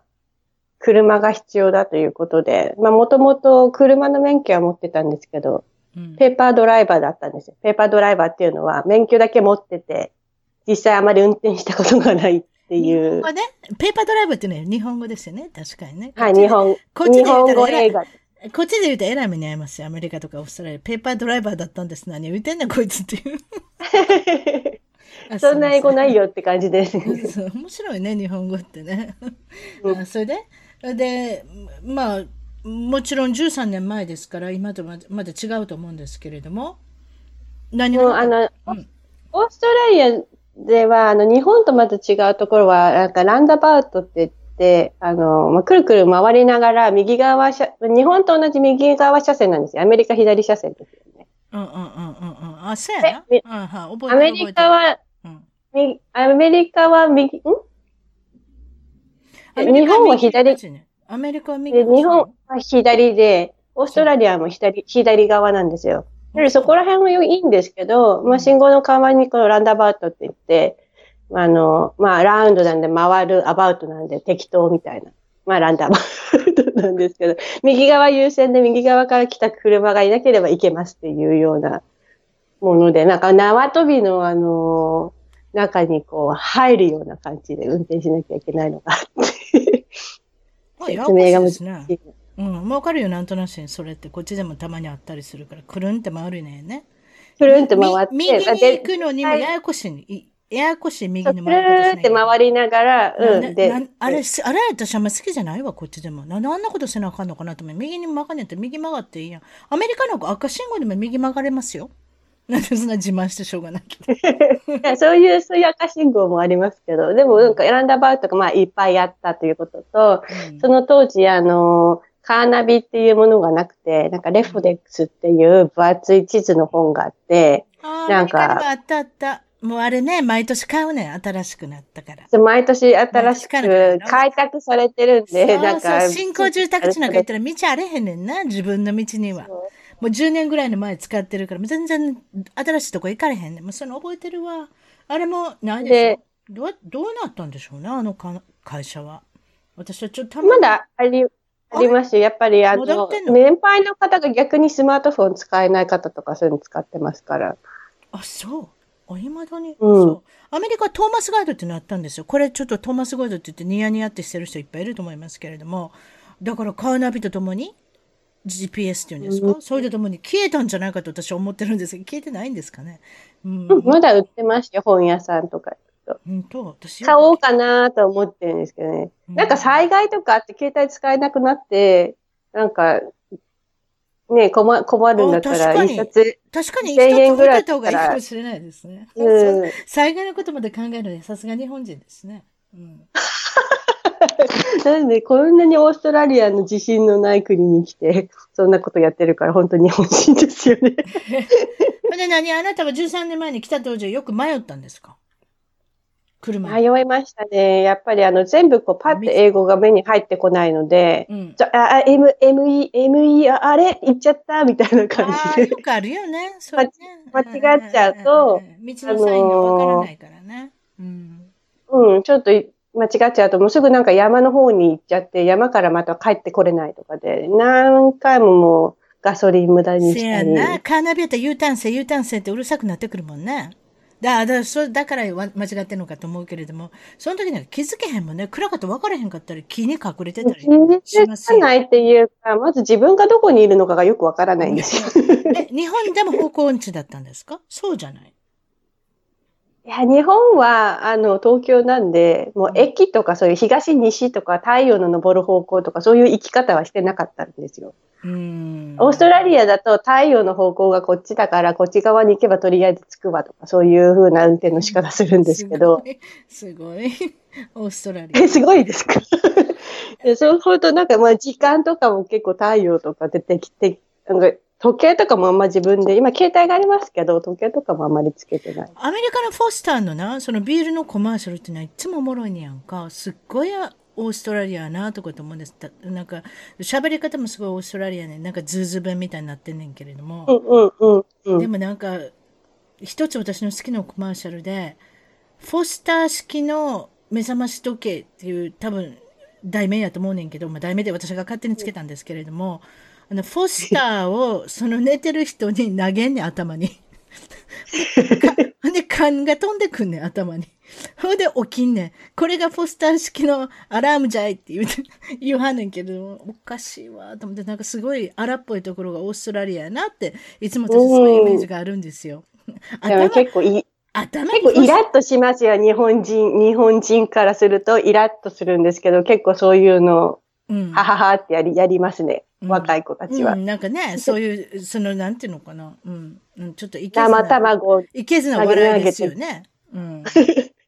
車が必要だということで、まあ、もともと車の免許は持ってたんですけど、うん、ペーパードライバーだったんですよ。ペーパードライバーっていうのは、免許だけ持ってて、実際あまり運転したことがないっていう。ね、ペーパードライバーってね、日本語ですよね。確かにね。はい、日本、こっちで言うと映画。こっちで言うとえらい目に遭いますよ。アメリカとかオーストラリア。ペーパードライバーだったんです。何言ってんねん、こいつっていう。そんな英語ないよって感じです。面白いね、日本語ってね。うん、それで？で、まあ、もちろん13年前ですから、今とままだ違うと思うんですけれども、何もあの、うん、オーストラリアでは、あの、日本とまた違うところは、なんかランダバウトって言って、あの、まあ、くるくる回りながら、右側車、日本と同じ右側車線なんですよ。アメリカ左車線ですよね。うんうんうんうんうん。あ、そうやな。うん、はい、アメリカは、うん、アメリカは右、ん？日本は左？アメリカは右。日本は左で、オーストラリアも左、左側なんですよ。そこら辺はいいんですけど、まあ、信号の代わりにこのランダバウトって言って、あの、まあ、ラウンドなんで回るアバウトなんで適当みたいな。まあ、ランダバウトなんですけど、右側優先で右側から来た車がいなければいけますっていうようなもので、なんか縄跳びのあの、中にこう入るような感じで運転しなきゃいけないのがあって。説明が難しい。ね、うん、わかるよ、なんとなしにそれって、こっちでもたまにあったりするから、くるんって回るねね。くるんって回って。右に行くのにもややこしい、ややこしい右に回る。くるんって回りながら、うん。で、あれ、あれ私あんま好きじゃないわ、こっちでも。なんであんなことせなあかんのかなと思う。右に曲がんねって右曲がっていいやん。アメリカの赤信号でも右曲がれますよ。なんでそんな自慢してしょうがない そういう、そういう赤信号もありますけど、でもなんか選んだ場合とか、まあいっぱいあったということと、うん、その当時、あの、カーナビっていうものがなくて、なんかレフデックスっていう分厚い地図の本があって、なんか。あったあった。もうあれね、毎年買うね新しくなったから。そう、毎年新しく開拓されてるんで、なんか。新興住宅地なんか行ったら道あれへんねんな、自分の道には。もう10年ぐらいの前使ってるから、全然新しいとこ行かれへんねん。もうその覚えてるわ。あれも、何でどう、どうなったんでしょうね、あの会社は。私はちょっとまだあり、ありますよ。やっぱり、あの、年配の方が逆にスマートフォン使えない方とかそういうの使ってますから。あ、そう。あ、いまだに、うん、そう。アメリカトーマスガイドっていうのあったんですよ。これちょっとトーマスガイドって言ってニヤニヤってしてる人いっぱいいると思いますけれども、だからカーナビとともに GPS っていうんですか、うん、それとともに消えたんじゃないかと私は思ってるんですけど、消えてないんですかね？うん、まだ売ってますよ、本屋さんとか。本当私買おうかなと思ってるんですけどね。なんか災害とかあって携帯使えなくなって、なんか、ね困困るんだったら、一冊。確かに、一冊ぐらいた方がいいかもしれないですね。うん、災害のことまで考えるのはさすが日本人ですね。うん、なんで、こんなにオーストラリアの地震のない国に来て、そんなことやってるから、本当に日本人ですよね。で、何あなたは13年前に来た当時よく迷ったんですか？車迷いましたね。やっぱりあの全部こうパッて英語が目に入ってこないので、うん、あ、M、ME、ME、あれ？言っちゃった？みたいな感じで。よくあるよね。そね間違っちゃうと、道のサインがわからないからね。うん、うん、ちょっと間違っちゃうと、もうすぐなんか山の方に行っちゃって、山からまた帰ってこれないとかで、何回ももうガソリン無駄にしたり。せやな。カーナビやったら U ターン性、U ターン性ってうるさくなってくるもんね。だだそだから間違ってんのかと思うけれども、その時には気づけへんもんね。暗かった分からへんかったり、木に隠れてたりしますよ。ないっていうか、まず自分がどこにいるのかがよく分からないんですよ。え、日本でも方向音痴だったんですか？そうじゃないいや、日本は、あの、東京なんで、もう駅とかそういう東西とか太陽の昇る方向とかそういう生き方はしてなかったんですよ。うんオーストラリアだと太陽の方向がこっちだからこっち側に行けばとりあえず着くわとかそういう風な運転の仕方するんですけど。すごい。オーストラリア。え、すごいですかそうするとなんかまあ時間とかも結構太陽とか出てきて、なんか時計とかもあんま自分で、今携帯がありますけど、時計とかもあんまりつけてない。アメリカのフォスターのな、そのビールのコマーシャルってのはいつもおもろいねやんか。すっごいオーストラリアなとかと思うんです。なんか、喋り方もすごいオーストラリアね、なんかズーズー弁みたいになってんねんけれども。うんうんうん、でもなんか、一つ私の好きなコマーシャルで、フォスター式の目覚まし時計っていう多分題名やと思うねんけど、まあ、題名で私が勝手につけたんですけれども、あの、フォスターをその寝てる人に投げんねん、頭に。で、勘が飛んでくんねん、頭に。ほんで起きんねん。これがポスター式のアラームじゃいって言うて、言わはんねんけど、おかしいわ、と思って、なんかすごい荒っぽいところがオーストラリアやなって、いつも私そういうイメージがあるんですよ。頭結構いい。頭結構イラッとしますよ、日本人、日本人からするとイラッとするんですけど、結構そういうの、うん、はははってやり、やりますね。若い子たちは。うん、なんかね、そういう、その、なんていうのかな。うん。ちょっといけずな。生卵。いけずな笑いですよね。うん。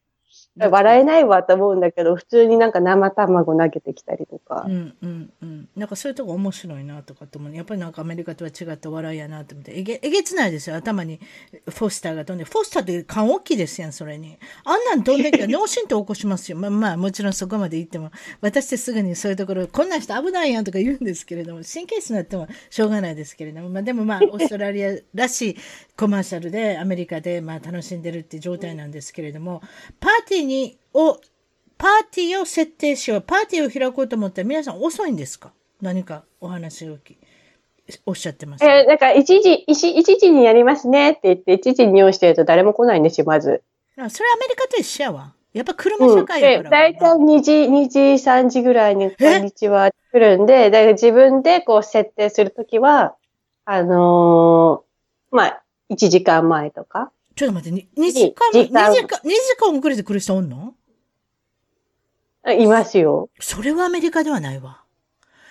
笑えないわと思うんだけど、普通になんか生卵投げてきたりとか。うんうんうん。なんかそういうとこ面白いなとかと思う。やっぱりなんかアメリカとは違った笑いやなと思って。えげ、えげつないですよ。頭にフォスターが飛んで。フォスターって缶大きいですやん、それに。あんなん飛んできたら 脳震盪起こしますよ。まあまあ、もちろんそこまで行っても、私ってすぐにそういうところ、こんな人危ないやんとか言うんですけれども、神経質になってもしょうがないですけれども、まあでもまあ、オーストラリアらしいコマーシャルでアメリカでまあ楽しんでるって状態なんですけれども、パーティーにを、パーティーを設定しよう。パーティーを開こうと思ったら皆さん遅いんですか？何かお話をおっしゃってます。えー、なんか一時、一一時にやりますねって言って、一時に用意してると誰も来ないんですよ、まず。あそれアメリカと一緒やわ。やっぱ車社会やから、うん。だいたい2時、2時、3時ぐらいにこんにちは来るんで、だから自分でこう設定するときは、あのー、まあ、1時間前とか。ちょっと待って、2時間、2時間、2時間遅れて来る人おんの？いますよ。それはアメリカではないわ。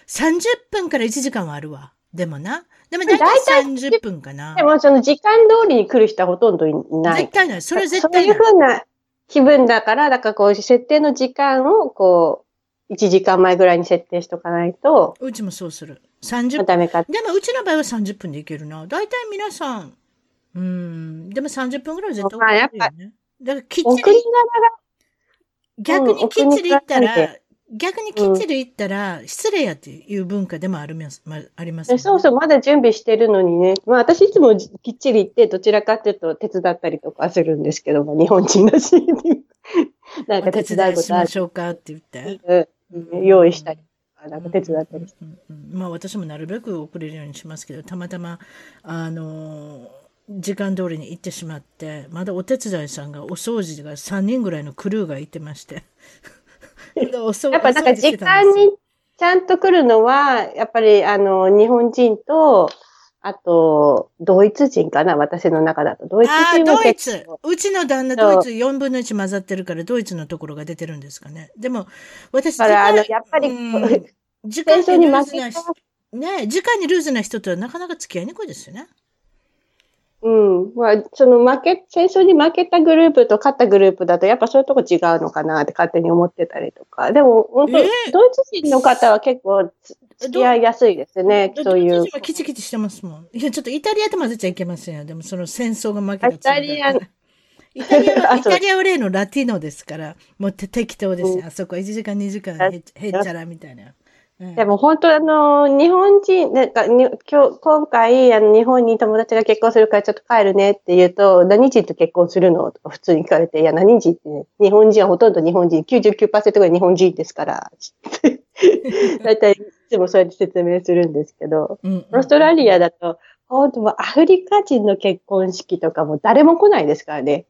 30分から1時間はあるわ。でもな。でも大体30分かな。でもその時間通りに来る人はほとんどいない。絶対ない。それは絶対ない。そういうふうな気分だから、だからこう設定の時間をこう、1時間前ぐらいに設定しとかないと。うちもそうする。30分。ダメか。でもうちの場合は30分でいけるな。大体皆さん、うん、でも30分ぐらいは絶対遅れるよね。だからきっちり。逆にきっちり言ったら、逆にきっちり言ったら、失礼やっていう文化でもあります、まあります、ね、そうそう、まだ準備してるのにね。まあ私いつもきっちり言って、どちらかっていうと手伝ったりとかするんですけど、まあ、日本人だし、なんか手伝うことある。しましょうかって言って。うん、用意したり。なんか手伝ったりして、うんうんうん。まあ私もなるべく遅れるようにしますけど、たまたま、あのー時間通りに行ってしまって、まだお手伝いさんがお掃除が3人ぐらいのクルーがいてまして。やっぱなんか時間にちゃんと来るのは、やっぱりあの、日本人と、あと、ドイツ人かな私の中だと。ドイツ人もドイツ。うちの旦那、ドイツ4分の1混ざってるから、ドイツのところが出てるんですかね。でも、私、だからあの、やっぱり、時間にルーズな、ね、時間にルーズな人とはなかなか付き合いにくいですよね。うん。まあ、その負け、戦争に負けたグループと勝ったグループだと、やっぱそういうとこ違うのかなって勝手に思ってたりとか。でも、本当、ドイツ人の方は結構付き合いやすいですね、そういう。ドイツ人はキチキチしてますもん。いや、ちょっとイタリアと混ぜちゃいけませんよ。でも、その戦争が負けたイタリア、イタリアは、イタリアは例のラティノですから、もう適当ですよ。あそこ1時間2時間へっちゃらみたいな。でも本当あの、日本人、なんか、今日、今回、あの、日本に友達が結婚するからちょっと帰るねって言うと、何人と結婚するの？とか普通に聞かれて、いや、何人って、ね、日本人はほとんど日本人、99%ぐらい日本人ですから、大体いつもそうやって説明するんですけど、うんうん、オーストラリアだと、本当アフリカ人の結婚式とかも誰も来ないですからね。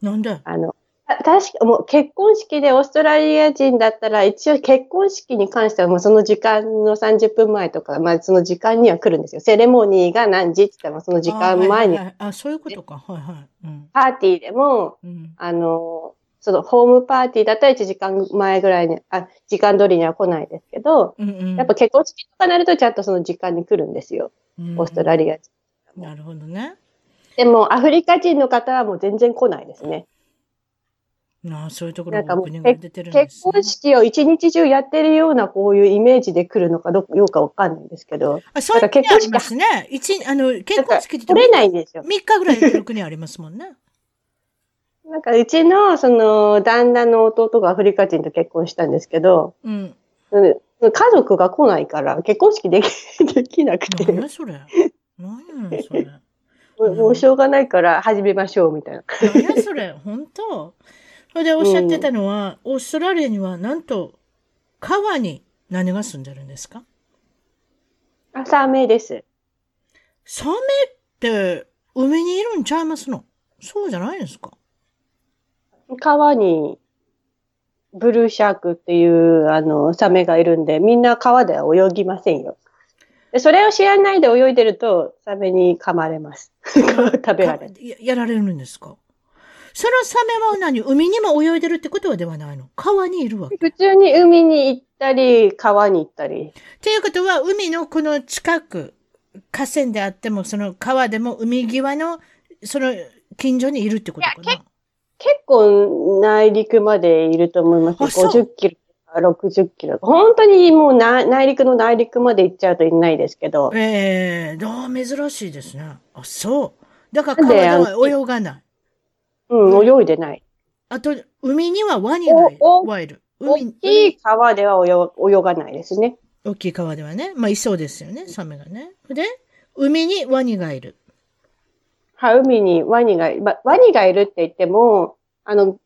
なんで？あの、確か、もう結婚式でオーストラリア人だったら、一応結婚式に関してはもうその時間の30分前とか、まあその時間には来るんですよ。セレモニーが何時って言ったらその時間前に。あ、はいはい、そういうことか。はいはい。うん、パーティーでも、うん、あの、そのホームパーティーだったら1時間前ぐらいに、あ、時間通りには来ないですけど、うんうん、やっぱ結婚式とかなるとちゃんとその時間に来るんですよ。うんうん、オーストラリア人。なるほどね。でもアフリカ人の方はもう全然来ないですね。ああそういうところが出てるんです、ね、結婚式を一日中やってるようなこういうイメージで来るのかどうかわかんないんですけど。あそういう国ありますね。一、あの、結婚式って取れないんですよ。3日ぐらい来る国ありますもんね。なんかうちの、その、旦那の弟がアフリカ人と結婚したんですけど、うん。家族が来ないから結婚式でき できなくて。何それ何やそれ。もうしょうがないから始めましょうみたいな。何やそれ本当それでおっしゃってたのは、うん、オーストラリアにはなんと川に何が住んでるんですか？あ、サメです。サメって海にいるんちゃいますの？そうじゃないんですか川にブルーシャークっていうあのサメがいるんで、みんな川では泳ぎませんよ。でそれを知らないで泳いでると、サメに噛まれます。食べられるや。やられるんですか？そのサメは何？海にも泳いでるってことはではないの？川にいるわけ？普通に海に行っったり、川に行ったり。ということは、海のこの近く、河川であっても、その川でも海際の、その近所にいるってことかな？結構内陸までいると思います。50キロとか60キロ。本当にもう内陸の内陸まで行っちゃうといないですけど。ええー、珍しいですね。あ、そう。だから川では泳がない。うん、泳いでない。あと、海にはワニがいる。大きい川では泳がないですね。大きい川ではね。まあ、いそうですよね、サメがね。で、海にワニがいる。は、海にワニが、ま、ワニがいるって言っても、あの、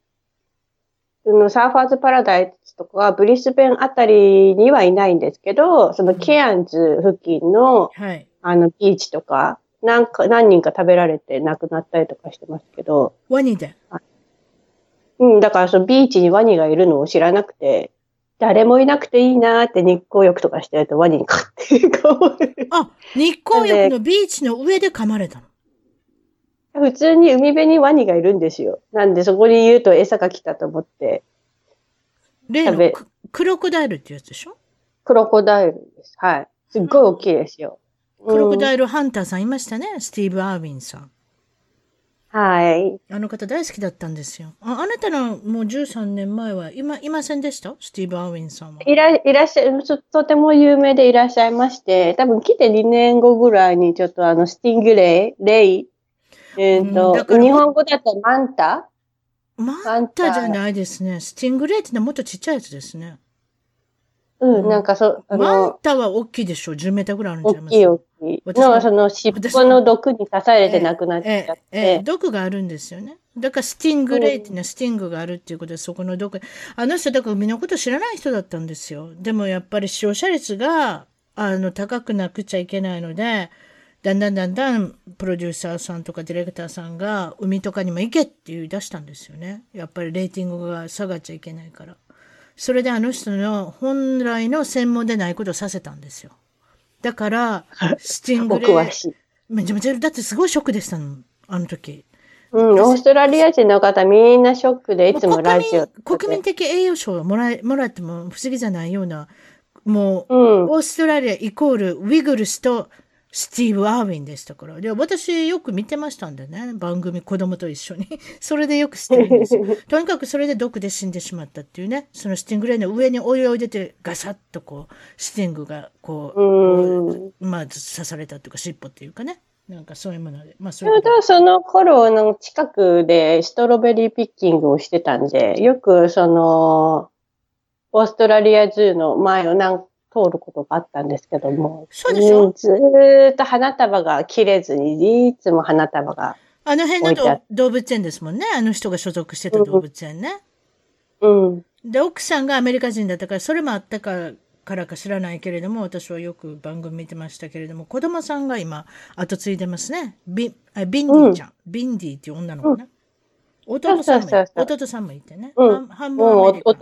のサーファーズパラダイスとかブリスベンあたりにはいないんですけど、そのケアンズ付近の、はい、あの、ビーチとか、なんか、何人か食べられて亡くなったりとかしてますけど。ワニで？うん、だからそのビーチにワニがいるのを知らなくて、誰もいなくていいなって日光浴とかしてるとワニに飼って噛まれる。あ、日光浴のビーチの上で噛まれたの？普通に海辺にワニがいるんですよ。なんでそこに言うと餌が来たと思って。例のクロコダイルってやつでしょ？クロコダイルです。はい。すっごい大きいですよ。クロコダイルハンターさんいましたね。スティーブ・アーウィンさん。はい。あの方大好きだったんですよ。ああなたのもう13年前はいまいませんでした？スティーブ・アーウィンさんは。いらいらっしゃい、とても有名でいらっしゃいまして、多分来て2年後ぐらいにちょっとあの stingray、ray、えっ、ー、と、うん、日本語だとマンタ？マンタじゃないですね。 stingray ってのはもっとちっちゃいやつですね。うん、なんかそ、う、マンタは大きいでしょ ?10 メーターぐらいあるんじゃないます？か大きい大きい。の、その尻尾の毒に刺されて亡くなっちゃって。えええ、毒があるんですよね。だから stingray っていうのは sting があるっていうことで、そこの毒。あの人、だから海のこと知らない人だったんですよ。でもやっぱり視聴者率が、あの、高くなくちゃいけないので、だんだんだんだんプロデューサーさんとかディレクターさんが海とかにも行けって言い出したんですよね。やっぱりレーティングが下がっちゃいけないから。それであの人の本来の専門でないことをさせたんですよ。だから、スティングレイ。めちゃめちゃ、だってすごいショックでしたの、あの時。うん、オーストラリア人の方みんなショックでいつもラジオ国民的栄誉賞をもらえもらっても不思議じゃないような、もう、うん、オーストラリアイコールウィグルスとスティーブ・アーウィンでしたから。で、私よく見てましたんでね。番組子供と一緒に。それでよく知ってるんですよ。とにかくそれで毒で死んでしまったっていうね。そのスティングレイの上に泳いでてガサッとこう、スティングがこう、まあ刺されたっていうか尻尾っていうかね。なんかそういうもので。まあそれで。その頃の近くでストロベリーピッキングをしてたんで、よくその、オーストラリアズーの前を何通ることがあったんですけども。そうでしょ、うん、ずっと花束が切れずに、いつも花束が。あの辺の動物園ですもんね。あの人が所属してた動物園ね。うん。で、奥さんがアメリカ人だったから、それもあったからからか知らないけれども、私はよく番組見てましたけれども、子供さんが今、後継いでますね。ビあビンディちゃん。うん、ビンディっていう女の子ね。うん、弟さんも弟さんもいてね。うん、半分アメリカ。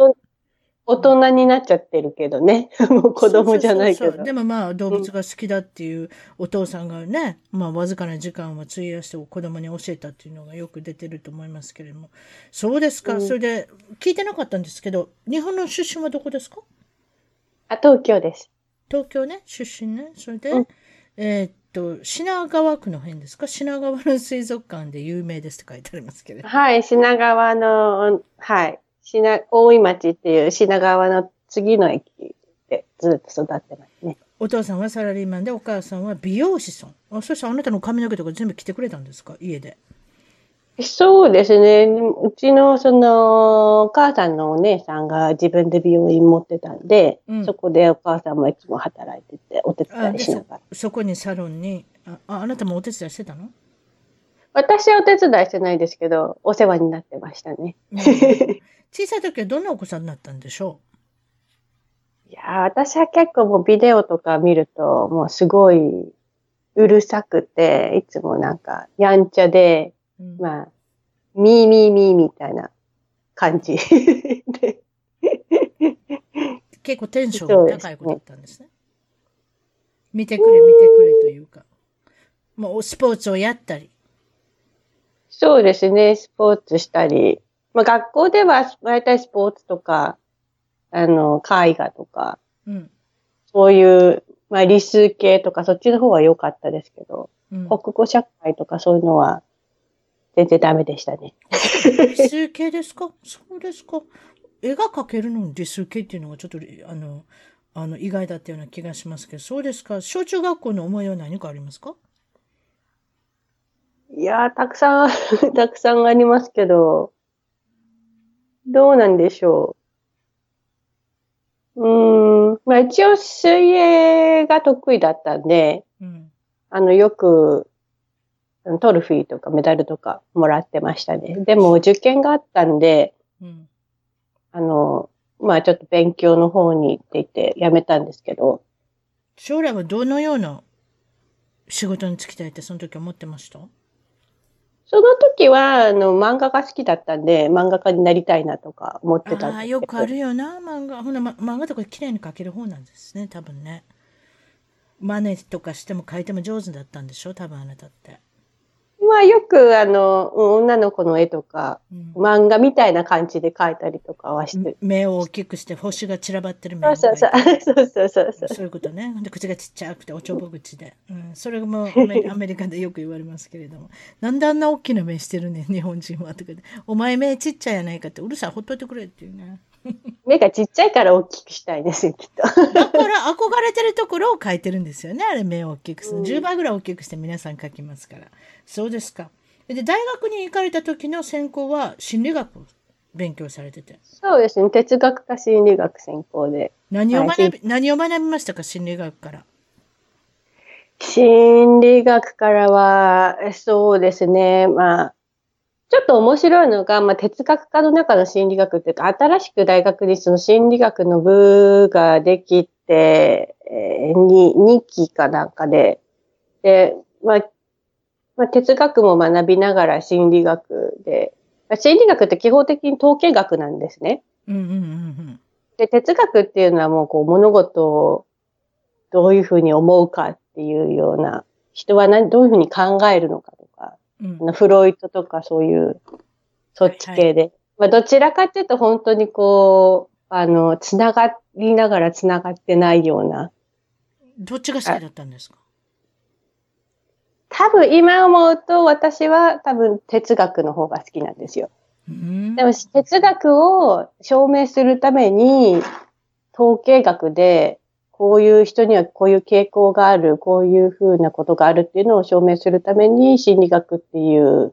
大人になっちゃってるけどね。もう子供じゃないけど。でもまあ動物が好きだっていうお父さんがね、うん、まあわずかな時間を費やして子供に教えたっていうのがよく出てると思いますけれども。そうですか。うん、それで聞いてなかったんですけど、日本の出身はどこですか？あ、東京です。東京ね、出身ね。それで、うん、えー、っと、品川区の辺ですか？品川の水族館で有名ですって書いてありますけど。はい、品川の、はい。品、大井町っていう品川の次の駅でずっと育ってますね。お父さんはサラリーマンで、お母さんは美容師さん。あ、そしてあなたの髪の毛とか全部着てくれたんですか？家で。そうですね。うちの、その、お母さんのお姉さんが自分で美容院持ってたんで、うん、そこでお母さんもいつも働いてて、お手伝いしながら。そこにサロンにあ、あなたもお手伝いしてたの？私はお手伝いしてないですけど、お世話になってましたね。小さい時はどんなお子さんだったんでしょう？いや私は結構もうビデオとか見ると、もうすごい、うるさくて、いつもなんか、やんちゃで、うん、まあ、ミーミーミーみたいな感じ で。結構テンションが高い子だったんですね。すね見てくれ、見てくれというか。もうスポーツをやったり。そうですね、スポーツしたり。まあ、学校では大体スポーツとか、あの、絵画とか、うん。そういう、まあ、理数系とか、そっちの方は良かったですけど、うん、国語社会とかそういうのは、全然ダメでしたね。理数系ですか？そうですか。絵が描けるのに理数系っていうのがちょっと、あの、あの、意外だったような気がしますけど、そうですか。小中学校の思いは何かありますか？いやー、たくさん、たくさんありますけど、どうなんでしょう。うん、まあ一応水泳が得意だったんで、うん、あの、よく、トロフィーとかメダルとかもらってましたね。でも受験があったんで、うん、あの、まあちょっと勉強の方にって言ってやめたんですけど。将来はどのような仕事に就きたいってその時思ってました？その時は、あの、漫画が好きだったんで、漫画家になりたいなとか思ってたああ、よくあるよな、漫画。ほな、ま、漫画とか綺麗に描ける方なんですね、多分ね。真似とかしても描いても上手だったんでしょ？多分あなたって。まあよくあの、女の子の絵とか、うん、漫画みたいな感じで描いたりとかはして。目を大きくして星が散らばってる目をそうそうそうそうそうそう。そういうことね。で、口がちっちゃくておちょぼ口で。うん、それも アメアメリカでよく言われますけれども。なんであんな大きな目してるね日本人は。とかお前目ちっちゃいやないかって、うるさい、ほっといてくれっていうね。目がちっちゃいから大きくしたいですよ、きっと。だから憧れてるところを描いてるんですよね。あれ目を大きくする。10倍ぐらい大きくして皆さん描きますから。そうですか。で、大学に行かれた時の専攻は心理学を勉強されてて。そうですね。哲学か心理学専攻で。何を学び、はい、何を学びましたか心理学から？心理学からは、そうですね。まあ、ちょっと面白いのが、まあ、哲学科の中の心理学っていうか、新しく大学にその心理学の部ができて、えー、に、2期かなんかで、で、まあ、まあ、哲学も学びながら心理学で、心理学って基本的に統計学なんですね。うんうんうんうん、で、哲学っていうのはもうこう物事をどういうふうに思うかっていうような、人は何どういうふうに考えるのか、うん、フロイトとかそういう、そっち系で。はいはい、まあ、どちらかっていうと本当にこう、あの、つながりながらつながってないような。どっちが好きだったんですか？多分今思うと私は多分哲学の方が好きなんですよ。でも哲学を証明するために統計学でこういう人にはこういう傾向がある、こういうふうなことがあるっていうのを証明するために心理学っていう、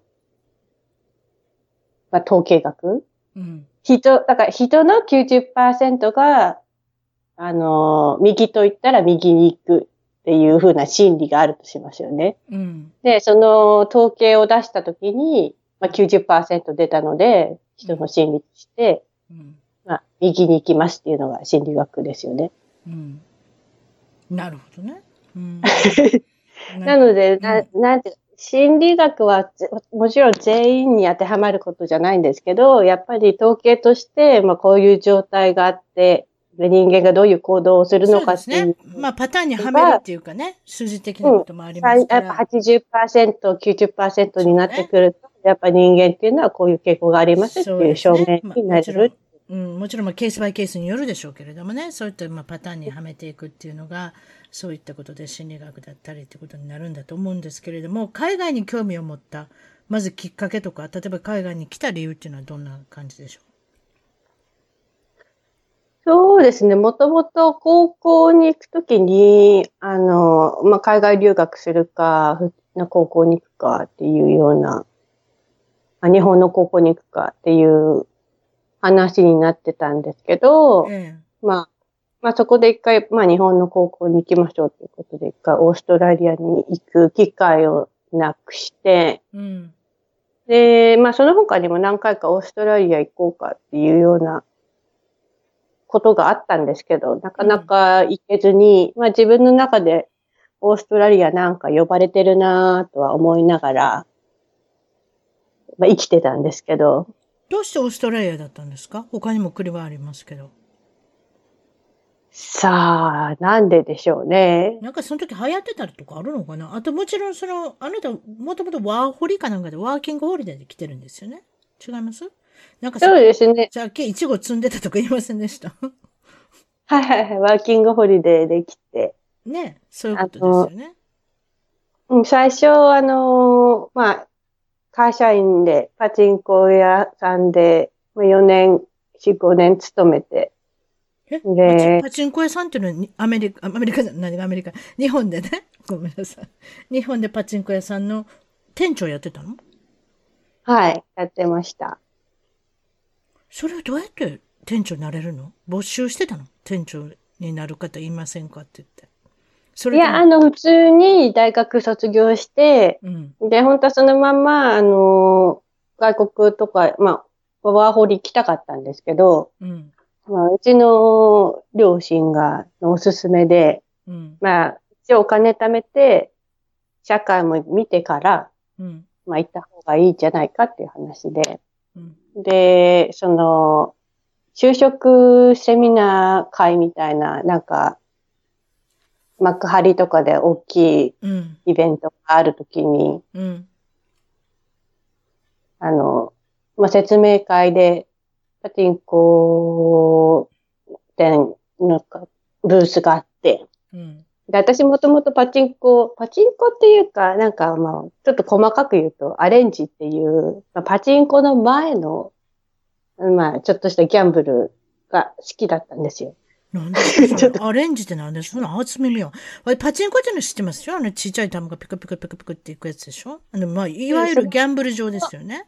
まあ、統計学、うん、人、だから人の90%が、あの、右と言ったら右に行く。っていうふうな心理があるとしますよね。うん、で、その統計を出したときに、まあ90%出たので、人の心理として、うん、まあ、右に行きますっていうのが心理学ですよね。うん、なるほどね。うん、なので、ななんて、心理学はもちろん全員に当てはまることじゃないんですけど、やっぱり統計として、まあこういう状態があって、人間がどういう行動をするのかっていう。ね。まあ、パターンにはめるっていうかね、数字的なこともありますから。うん、やっぱ80%、90%になってくると、ね、やっぱ人間っていうのはこういう傾向がありますっていう証明になる。ねうん、もちろんまあケースバイケースによるでしょうけれどもね、そういったまあパターンにはめていくっていうのが、そういったことで心理学だったりってことになるんだと思うんですけれども、海外に興味を持った、まずきっかけとか、例えば海外に来た理由っていうのはどんな感じでしょう？そうですね。もともと高校に行くときに、あの、まあ、海外留学するか、な高校に行くかっていうような、あ日本の高校に行くかっていう話になってたんですけど、まあ、まあそこで一回、まあ日本の高校に行きましょうということで、一回オーストラリアに行く機会をなくして、うん、で、まあその他にも何回かオーストラリア行こうかっていうようなことがあったんですけど、なかなか行けずに、うん、まあ自分の中でオーストラリアなんか呼ばれてるなとは思いながら、まあ生きてたんですけど。どうしてオーストラリアだったんですか？他にも国はありますけど。さあ、なんででしょうね。なんかその時流行ってたりとかあるのかな？あともちろんその、あなたもともとワーホリかなんかでワーキングホリデーで来てるんですよね？違います？なんかそうですね。さっきいちご積んでたとか言いませんでした？はいはいはい、ワーキングホリデーで来て。ね、そういうことですよね。うん、最初、あのー、まあ、会社員で、パチンコ屋さんで、4年、4、5年勤めて。で、パチンコ屋さんっていうのは、アメリカ、アメリカじゃ何がアメリカ、日本でね、ごめんなさい。日本でパチンコ屋さんの店長やってたの？はい、やってました。それはどうやって店長になれるの？募集してたの？店長になる方いませんかって言って。それいや、あの、普通に大学卒業して、うん、で、本当はそのまま、あの、外国とか、まあ、ワーホリ行きたかったんですけど、うん、まあ、うちの両親がおすすめで、うん、まあ、一応お金貯めて、社会も見てから、うん、まあ、行った方がいいんじゃないかっていう話で、うん、で、その、就職セミナー会みたいな、なんか、幕張とかで大きいイベントがあるときに、うん、あの、まあ、説明会で、パチンコ店のブースがあって、うん、で私もともとパチンコ、パチンコっていうか、なんかまあ、ちょっと細かく言うと、アレンジっていう、まあ、パチンコの前のまあ、ちょっとしたギャンブルが好きだったんですよ。なんで？アレンジってなんで？その初耳よ。パチンコっての知ってますよ？あのちっちゃい玉がピクピクピクピクっていくやつでしょ？あの、まあ、いわゆるギャンブル場ですよね。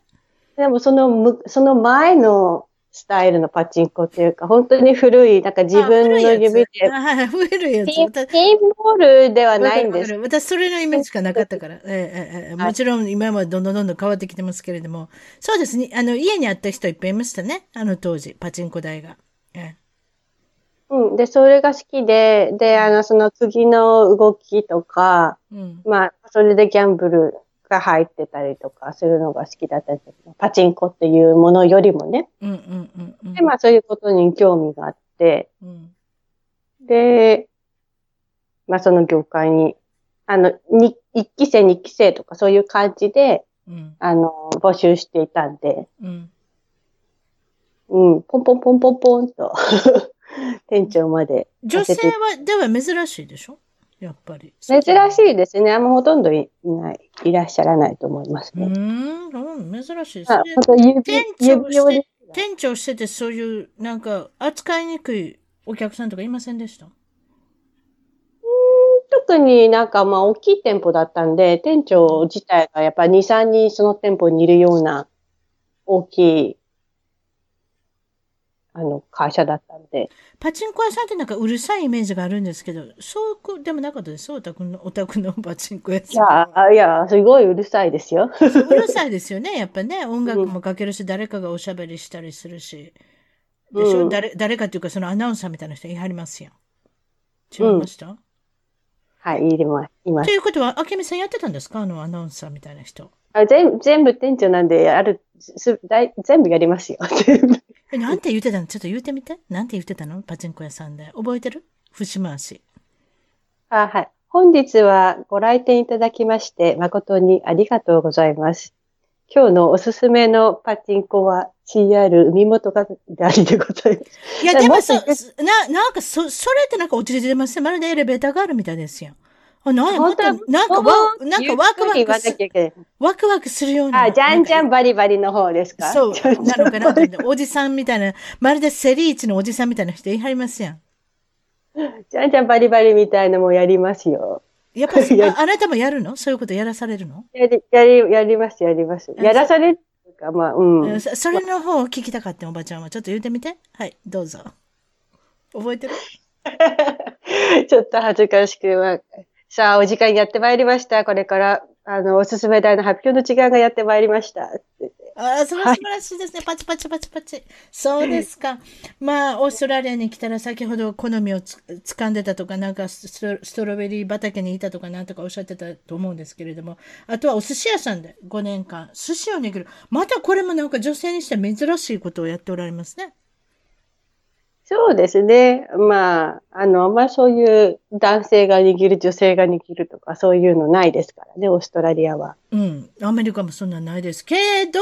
でもその、その前のスタイルのパチンコっていうか、本当に古い、なんか自分の指で。はい、古いやつ。ピンボールではないんです。私、それのイメージしかなかったから。ええええ、もちろん今はどんどんどんどん変わってきてますけれども。そうですね。あの、家にあった人いっぱいいましたね。あの当時、パチンコ台が。ええうん。で、それが好きで、で、あの、その次の動きとか、うん、まあ、それでギャンブルが入ってたりとかするのが好きだったりパチンコっていうものよりもね。うんうんうんうん、で、まあそういうことに興味があって、うん、で、まあその業界に、あの、一期生、二期生とかそういう感じで、うん、あの、募集していたんで、うん、うん、ポンポンポンポンポンと店長まで。女性は、では珍しいでしょ？やっぱり。珍しいですね。あんまほとんどいない、いらっしゃらないと思いますね。うん、珍しいですね。店長して、店長しててそういう、なんか、扱いにくいお客さんとかいませんでした？特になんかまあ大きい店舗だったんで、店長自体がやっぱり2、3人その店舗にいるような大きいあの、会社だったんで。パチンコ屋さんってなんかうるさいイメージがあるんですけど、そうでもなかったですお宅の、お宅のパチンコ屋さん。いや、いや、すごいうるさいですよ。うるさいですよね。やっぱね、音楽もかけるし、うん、誰かがおしゃべりしたりするし。でしょ、うん、誰、誰かっていうかそのアナウンサーみたいな人いはりますよ。違いました、うん、はい、います。います。ということは、あけみさんやってたんですか？あのアナウンサーみたいな人。あ全全部店長なんで、ある、すだい全部やりますよ。え、なんて言ってたの？ちょっと言ってみて。なんて言ってたの？パチンコ屋さんで。覚えてる？節回し。あ、はい。本日はご来店いただきまして、誠にありがとうございます。今日のおすすめのパチンコは CR 海本がありでございます。いや、でもそ、な、なんかそ、それってなんか落ちてますね。まるでエレベーターがあるみたいですよ。あ、なんや、また、なんかわ、なんかワクワクする。ワクワクするような。あ、じゃんじゃんバリバリの方ですか？そう、なのかな？おじさんみたいな、まるでセリーチのおじさんみたいな人いはりますやん。じゃんじゃんバリバリみたいなもやりますよ。やっぱり、ああなたもやるの？そういうことやらされるの？やり、やり、やります、やります。やらされるか、まあ、うん。それの方を聞きたかったおばちゃんは。ちょっと言ってみて。はい、どうぞ。覚えてる？ちょっと恥ずかしくは。さあ、お時間やってまいりました。これから、あの、おすすめ台の発表の時間がやってまいりました。ああ、それは素晴らしいですね。はい、パチパチパチパチ。そうですか。まあ、オーストラリアに来たら先ほど好みをつ掴んでたとか、なんかストロベリー畑にいたとか、なんとかおっしゃってたと思うんですけれども、あとはお寿司屋さんで5年間、寿司を握る。またこれもなんか女性にして珍しいことをやっておられますね。そうですね。まあ、あの、まあそういう男性が握る、女性が握るとか、そういうのないですからね、オーストラリアは。うん。アメリカもそんなないですけど、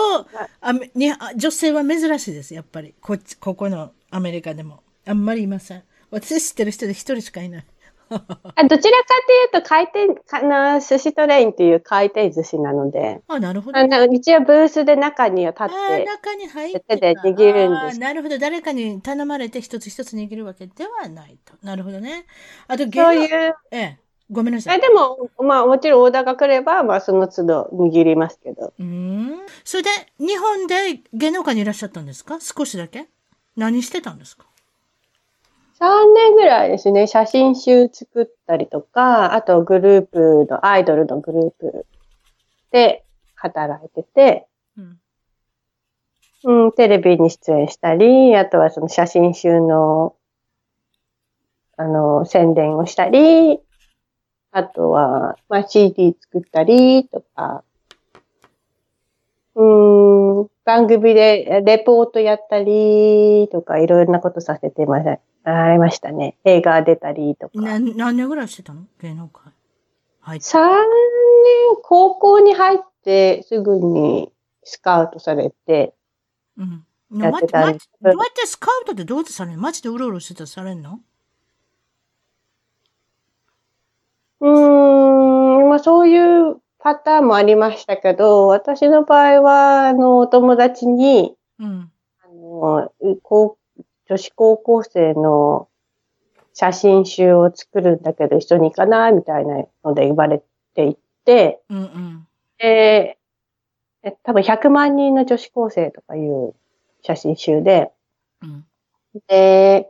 あに女性は珍しいです、やっぱり。こっち、ここのアメリカでも。あんまりいません。私知ってる人で一人しかいない。あどちらかというと回転かな寿司トレインという回転寿司なので。あ、なるほど、ね。あ一応ブースで中には立って。中に入って手で握るんです。なるほど。誰かに頼まれて一つ一つ握るわけではないと。なるほどね。あと、そういう。ええ。ごめんなさい。でも、まあもちろんオーダーが来れば、まあその都度握りますけど。うん。それで、日本で芸能界にいらっしゃったんですか？少しだけ何してたんですか？3年ぐらいですね、写真集作ったりとか、あとグループの、アイドルのグループで働いてて、うん、うん、テレビに出演したり、あとはその写真集の、あの、宣伝をしたり、あとは、まあ、CD 作ったりとか、うん、番組でレポートやったりとか、いろいろなことさせてません。ありましたね。映画出たりとか。な何年ぐらいしてたの？芸能界。はい。3年、高校に入ってすぐにスカウトされて、うん。やってたんですどうやってスカウトってどうやってされるの街でうろうろしてたらされるの？うーん、まあそういうパターンもありましたけど、私の場合は、あの、お友達に、うん、あの、高女子高校生の写真集を作るんだけど一緒に行かないみたいなので言われていて、うんうん、で、多分100万人の女子高生とかいう写真集で、うん、で、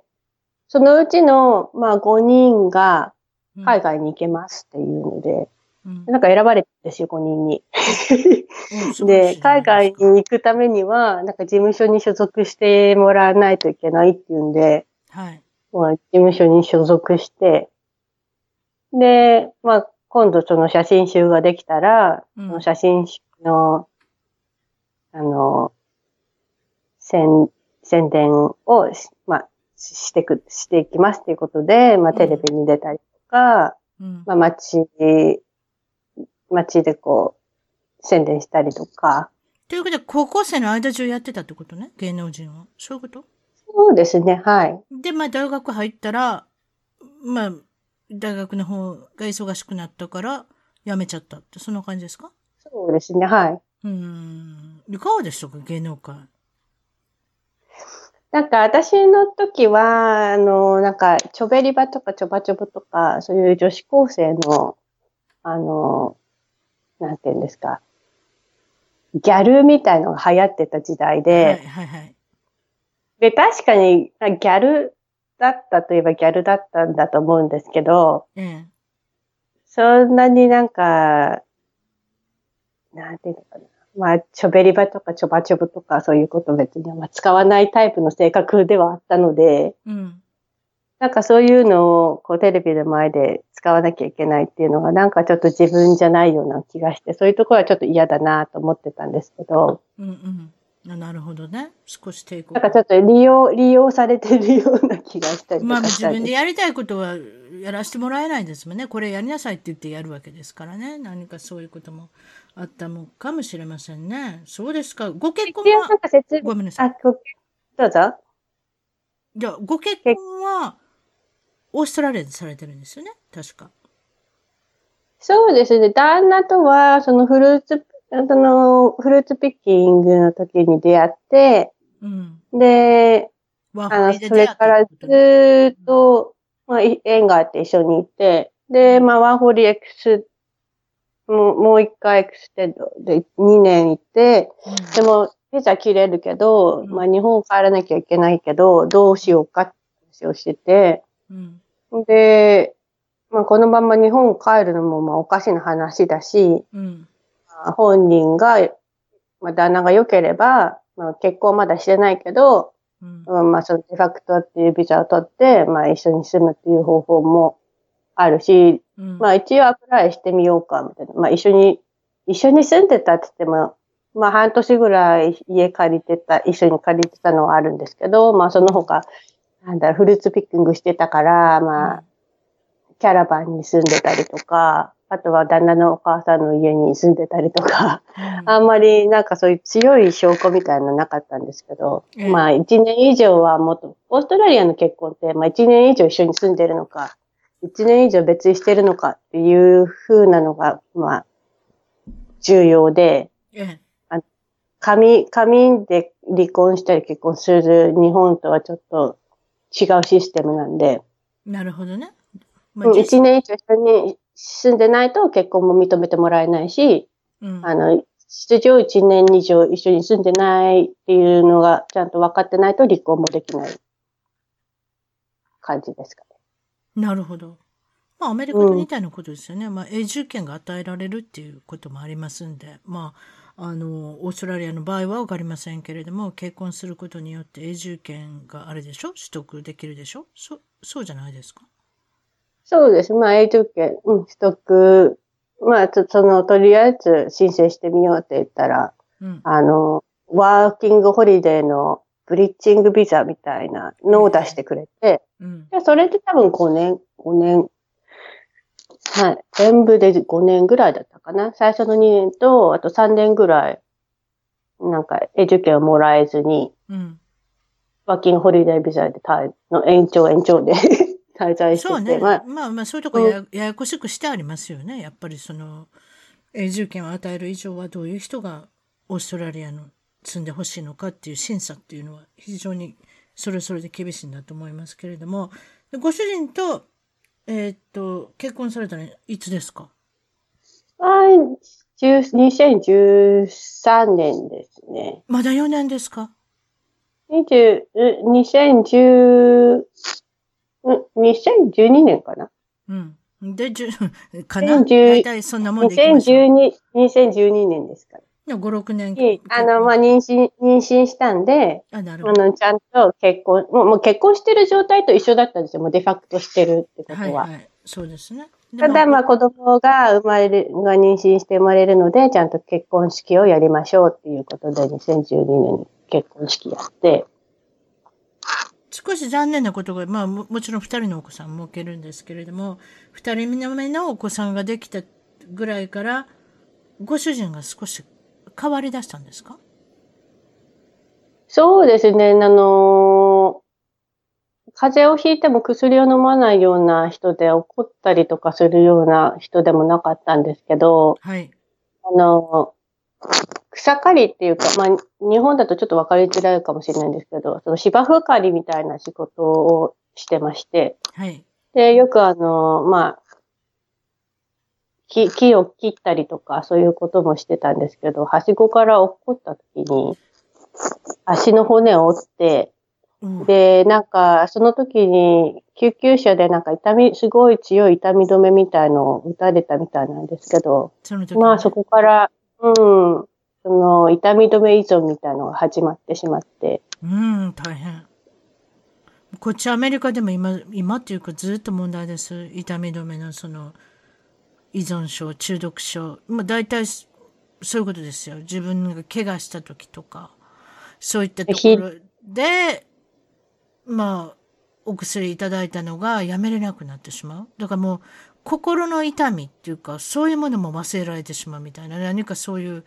そのうちの、まあ、5人が海外に行けますっていうので、うん、なんか選ばれてるんですよ、5人に。で、海外に行くためには、なんか事務所に所属してもらわないといけないっていうんで、はい。まあ、事務所に所属して、で、まあ、今度その写真集ができたら、うん、その写真集の、あの、宣、宣伝を、まあ、してく、していきますっていうことで、まあ、テレビに出たりとか、うん、まあ、街街でこう、宣伝したりとか。ということで、高校生の間中やってたってことね？芸能人は。そういうこと？そうですね、はい。で、まあ、大学入ったら、まあ、大学の方が忙しくなったから、辞めちゃったって、そんな感じですか？そうですね、はい。うん。いかがでしたか、芸能界。なんか私の時は、あの、なんか、ちょべりばとかちょばちょぼとか、そういう女子高生の、あの、なんて言うんですか、ギャルみたいのが流行ってた時代で、はいはいはい、で、確かにギャルだったといえばギャルだったんだと思うんですけど、うん、そんなになんか、なんていうのかな。まあ、ちょべりばとかちょばちょぶとかそういうこと別に、まあ、使わないタイプの性格ではあったので、うん、なんかそういうのをこうテレビの前で使わなきゃいけないっていうのがなんかちょっと自分じゃないような気がして、そういうところはちょっと嫌だなと思ってたんですけど。うんうん。なるほどね。少し抵抗。なんかちょっと利用、利用されてるような気がしたりとかまあ自分でやりたいことはやらせてもらえないですもんね。これやりなさいって言ってやるわけですからね。何かそういうこともあったのかもしれませんね。そうですか。ご結婚は？ごめんなさい。あ、ごどうぞ。じゃあ、ご結婚は、オーストラリアでされてるんですよね、確か。そうですね。旦那とは、そのフルーツ、そのフルーツピッキングの時に出会って、うん、で、あの、それからずっと、まあ、縁があって一緒にいて、で、まあ、ワーホリエクス、もう、もう一回 extended で2年いて、うん、でも、ビザ切れるけど、うん、まあ、日本帰らなきゃいけないけど、どうしようかって話をしてて、うん、で、まあ、このまま日本帰るのもまあおかしな話だし、うん、まあ、本人が、まあ、旦那が良ければ、まあ、結婚まだしてないけど、うん、まあ、その de facto っていうビザを取って、まあ、一緒に住むっていう方法もあるし、うん、まあ、一応アプライしてみようか、みたいな。まあ、一緒に、一緒に住んでたって言っても、まあ、半年ぐらい家借りてた、一緒に借りてたのはあるんですけど、まあ、その他、なんだ、フルーツピッキングしてたから、まあ、キャラバンに住んでたりとか、あとは旦那のお母さんの家に住んでたりとか、うん、あんまりなんかそういう強い証拠みたいなのなかったんですけど、うん、まあ一年以上はもっと、オーストラリアの結婚って、まあ一年以上一緒に住んでるのか、一年以上別にしてるのかっていう風なのが、まあ、重要で、あ紙、紙で離婚したり結婚する日本とはちょっと違うシステムなんで。なるほどね。まあ、1年以上一緒に住んでないと結婚も認めてもらえないし、うん、あの、出場1年以上一緒に住んでないっていうのがちゃんと分かってないと離婚もできない感じですかね。なるほど。まあ、アメリカと似たようなことですよね。うん、まあ、永住権が与えられるっていうこともありますんで、まあ、あの、オーストラリアの場合はわかりませんけれども、結婚することによって永住権があれでしょ？取得できるでしょ？そ、そうじゃないですか？そうです。まあ、永住権、うん、取得、まあ、その、とりあえず申請してみようって言ったら、うん、あの、ワーキングホリデーのブリッジングビザみたいなのを出してくれて、うん、でそれで多分5年、5年、はい、全部で5年ぐらいだったかな。最初の2年と、あと3年ぐらい、なんか、永住権をもらえずに、うん、ワーキングホリデービザでの延長延長で 滞在してて。そうね。まあ、まあ、まあ、そういうとこや,、ややこしくしてありますよね。やっぱりその、永住権を与える以上はどういう人がオーストラリアの住んでほしいのかっていう審査っていうのは非常にそれぞれで厳しいんだと思いますけれども、ご主人と、えー、っと、結婚されたのいつですか？はい、2013年ですね。まだ4年ですか？20、2010、2012年かな。うん。で、じゅ、かな 大体そんなもんでいきま2012、2012年ですから。5、6年。あの、まあ、妊娠、妊娠したんで、あなるほどあの、ちゃんと結婚、もうもう結婚してる状態と一緒だったんですよ。もうデファクトしてるってことは。はい、はい、そうですね。ただ、まあ、子供が生まれる、が妊娠して生まれるので、ちゃんと結婚式をやりましょうっていうことで、2012年に結婚式やって、少し残念なことが、まあもちろん2人のお子さんも受けるんですけれども、2人目のお子さんができたぐらいから、ご主人が少し変わり出したんですか？そうですね。あの風邪をひいても薬を飲まないような人で怒ったりとかするような人でもなかったんですけど、はい。あの、草刈りっていうか、まあ、日本だとちょっと分かりづらいかもしれないんですけど、その芝生刈りみたいな仕事をしてまして、はい。で、よくあの、まあ、木、木を切ったりとか、そういうこともしてたんですけど、はしごから落っこった時に、足の骨を折って、うん、で、なんか、その時に、救急車でなんか痛み、すごい強い痛み止めみたいのを打たれたみたいなんですけど、まあそこから、うん、その痛み止め依存みたいのが始まってしまって。うん、大変。こっちアメリカでも今、今っていうかずっと問題です。痛み止めのその依存症、中毒症。まあ大体そういうことですよ。自分が怪我した時とか、そういったところで、まあ、お薬いただいたのがやめれなくなってしまう。だからもう、心の痛みっていうか、そういうものも忘れられてしまうみたいな、何かそういう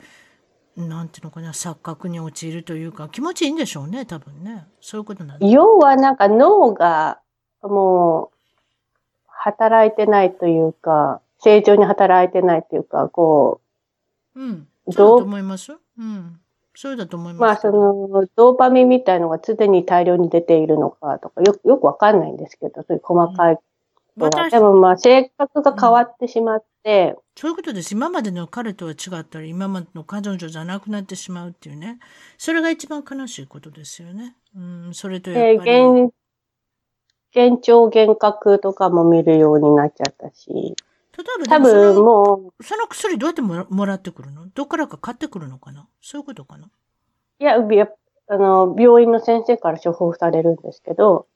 なんていうのかな、錯覚に陥るというか、気持ちいいんでしょうね、多分ね。そういうことなん要はなんか脳がもう働いてないというか、正常に働いてないというか、こう。うん。そうだと思います。うん。そうだと思います。まあ、その、ドーパミンみたいのが常に大量に出ているのかとか、よよくわかんないんですけど、そういう細かいでもまあ性格が変わってしまって、うん、そういうことです。今までの彼とは違ったり、今までの彼女じゃなくなってしまうっていうね。それが一番悲しいことですよね。うん、それとやっぱり。えー、幻聴幻覚とかも見るようになっちゃったし。例えば、多分もう。その薬どうやってもらってくるの？どっからか買ってくるのかな？そういうことかな？いや、あの、病院の先生から処方されるんですけど、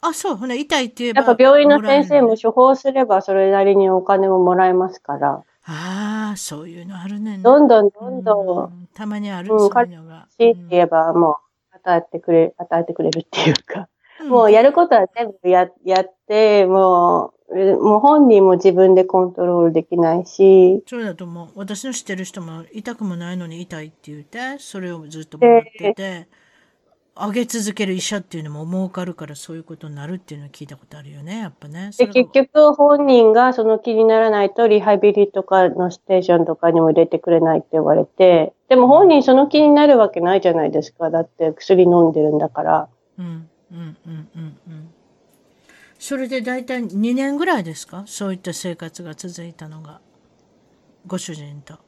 あ、そう、ほね、痛いって言えば。やっぱ病院の先生も処方すればそれなりにお金ももらえますから。ああ、そういうのあるねどんどんどんどん。たまにある、うん、そういうのが。しって言えばもう、与えてくれ、与えてくれるっていうか。もうやることは全部や、やって、ももう本人も自分でコントロールできないし。そうだと思う。私の知ってる人も痛くもないのに痛いって言って、それをずっともらってて、上げ続ける医者っていうのも儲かるからそういうことになるっていうのを聞いたことあるよね、やっぱね。で、結局本人がその気にならないとリハビリとかのステーションとかにも入れてくれないって言われて、でも本人その気になるわけないじゃないですか。だって薬飲んでるんだから。うん、うん、うん、うん、うん。それで大体2年ぐらいですか？そういった生活が続いたのが。ご主人と。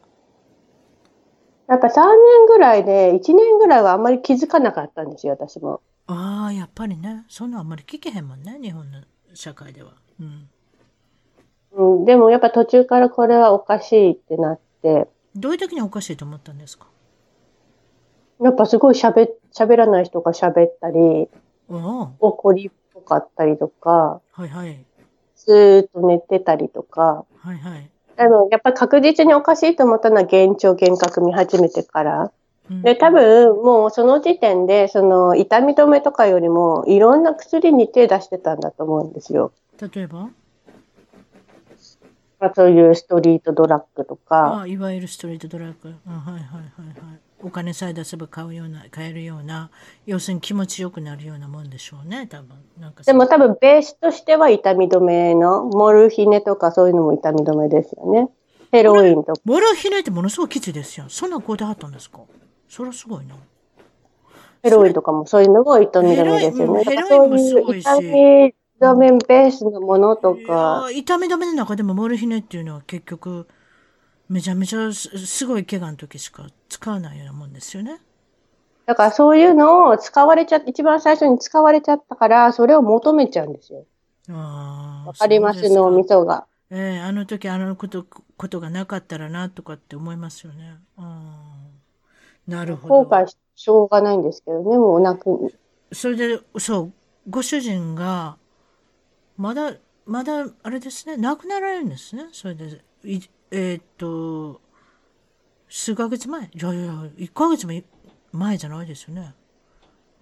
やっぱ3年ぐらいで、1年ぐらいはあんまり気づかなかったんですよ、私も。ああ、やっぱりね。そんなあんまり聞けへんもんね、日本の社会では。うん。うん、でもやっぱ途中からこれはおかしいってなって。どういう時におかしいと思ったんですか？やっぱすごい喋、喋らない人が喋ったり、怒りかったりとか、はいはい。ずーっと寝てたりとか、はいはい。あの、やっぱり確実におかしいと思ったのは幻聴幻覚見始めてから。で、多分、もうその時点で、その、痛み止めとかよりも、いろんな薬に手出してたんだと思うんですよ。例えば？まあ、そういうストリートドラッグとか。あいわゆるストリートドラッグ。あはいはいはいはい。お金さえ出せば買うような、買えるような、要するに気持ちよくなるようなもんでしょうね、多分。なんかでも多分ベースとしては痛み止めの、モルヒネとかそういうのも痛み止めですよね。ヘロインとか。モルヒネってものすごいきついですよ。そんなこであったんですか？それはすごいな。ヘロインとかもそういうのも痛み止めですよね。ヘロインもすごいし。痛み止めベースのものとか。痛み止めの中でもモルヒネっていうのは結局、めちゃめちゃすごい怪我の時しか使わないようなもんですよね。だからそういうのを使われちゃって、一番最初に使われちゃったから、それを求めちゃうんですよ。わかります？脳みそが。ええー、あの時あのこと、ことがなかったらなとかって思いますよね。なるほど。後悔しょうがないんですけどね、もう泣く。それで、そう、ご主人が、まだ、まだ、あれですね、亡くなられるんですね。それで、いえー、っと、数ヶ月前？いやいや、1ヶ月も前じゃないですよね。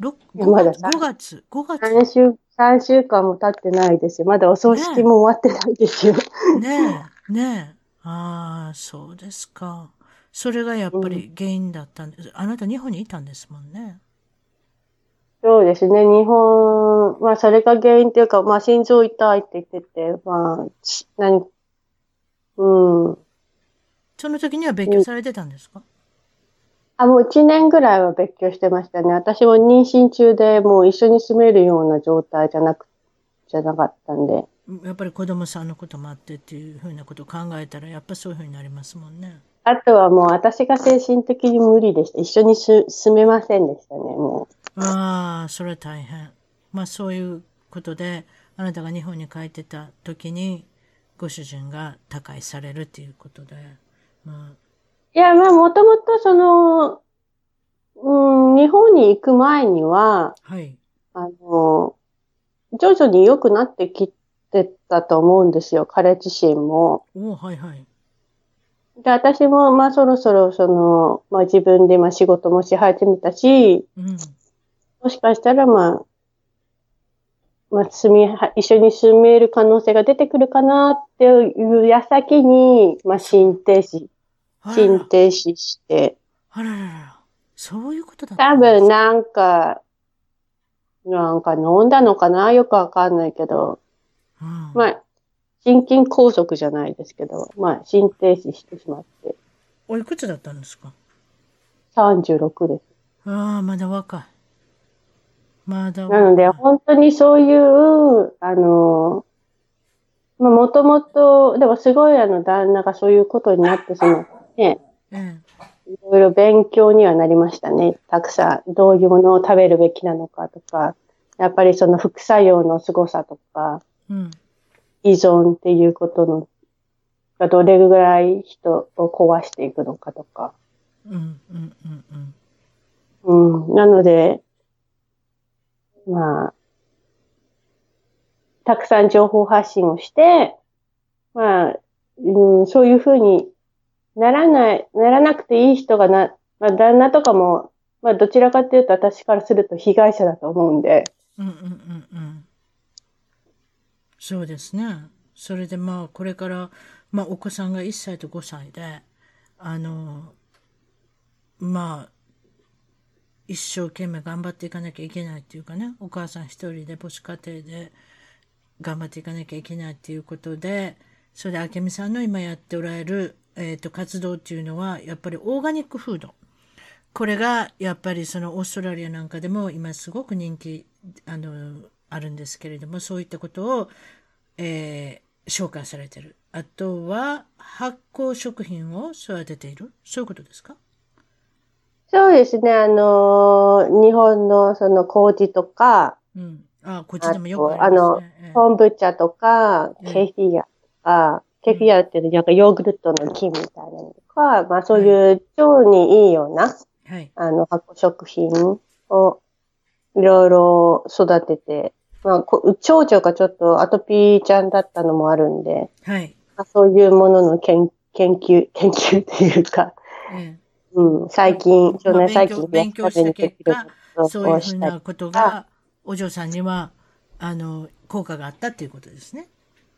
5, 月、5月、5月。3週、3週間も経ってないですよ。まだお葬式も終わってないですよ。ねえ、ねえ。ああ、そうですか。それがやっぱり原因だったんです。うん、あなた日本にいたんですもんね。そうですね。日本、まあそれが原因っていうか、まあ心臓痛いって言ってて、まあ、何うん。その時には別居されてたんですか、あ、もう一年ぐらいは別居してましたね。私も妊娠中でもう一緒に住めるような状態じゃなく、じゃなかったんで。やっぱり子供さんのこともあってっていうふうなことを考えたら、やっぱそういうふうになりますもんね。あとはもう私が精神的に無理でした。一緒に住めませんでしたね、もう。ああ、それは大変。まあそういうことで、あなたが日本に帰ってた時に、ご主人が他界されるっていうことで、まあ。いや、まあ、もともとその、うん、日本に行く前には、はい。あの、徐々に良くなってきてたと思うんですよ、彼自身も。おはいはい。で、私も、まあ、そろそろ、その、まあ、自分で、まあ、仕事もし始めたし、うん、もしかしたら、まあ、まあ、住み、一緒に住める可能性が出てくるかなっていう矢先に、まあ、心停止、心停止して。あらららそういうことだった多分なんか、なんか飲んだのかな？よくわかんないけど、うん、まあ、心筋梗塞じゃないですけど、まあ、心停止してしまって。おいくつだったんですか ?36 です。ああ、まだ若い。なので、本当にそういう、あの、まあ、もともと、でもすごいあの、旦那がそういうことになってしまって、うん、いろいろ勉強にはなりましたね。たくさん、どういうものを食べるべきなのかとか、やっぱりその副作用の凄さとか、うん、依存っていうことの、がどれぐらい人を壊していくのかとか。うん、うん、うん、うん。なので、まあ、たくさん情報発信をして、まあ、うん、そういうふうにならない、ならなくていい人がな、まあ、旦那とかも、まあ、どちらかというと私からすると被害者だと思うんで。うんうんうんうん。そうですね。それでまあ、これから、まあ、お子さんが1歳と5歳で、あの、まあ、一生懸命頑張っていかなきゃいけないっていうかね、お母さん一人で母子家庭で頑張っていかなきゃいけないっていうことで、それで明美さんの今やっておられる、えっ、ー、と、活動っていうのは、やっぱりオーガニックフード。これが、やっぱりそのオーストラリアなんかでも今すごく人気、あの、あるんですけれども、そういったことを、えー、紹介されてる。あとは、発酵食品を育てている。そういうことですか？そうですね。あの、日本のその麹とか、うん。あ、こっちでもよくありますね。あの、昆布茶とか、ケフィアとか、ケフィアっていうなんかヨーグルトの菌みたいなのとか、まあそういう腸にいいような、はい、あの、発酵食品をいろいろ育てて、まあ、長女がちょっとアトピーちゃんだったのもあるんで、はい。まあ、そういうものの研研究、研究っていうか、うん、最近、腸内細菌勉強した結果、そういうふうなことが、お嬢さんには、あの、効果があったっていうことですね。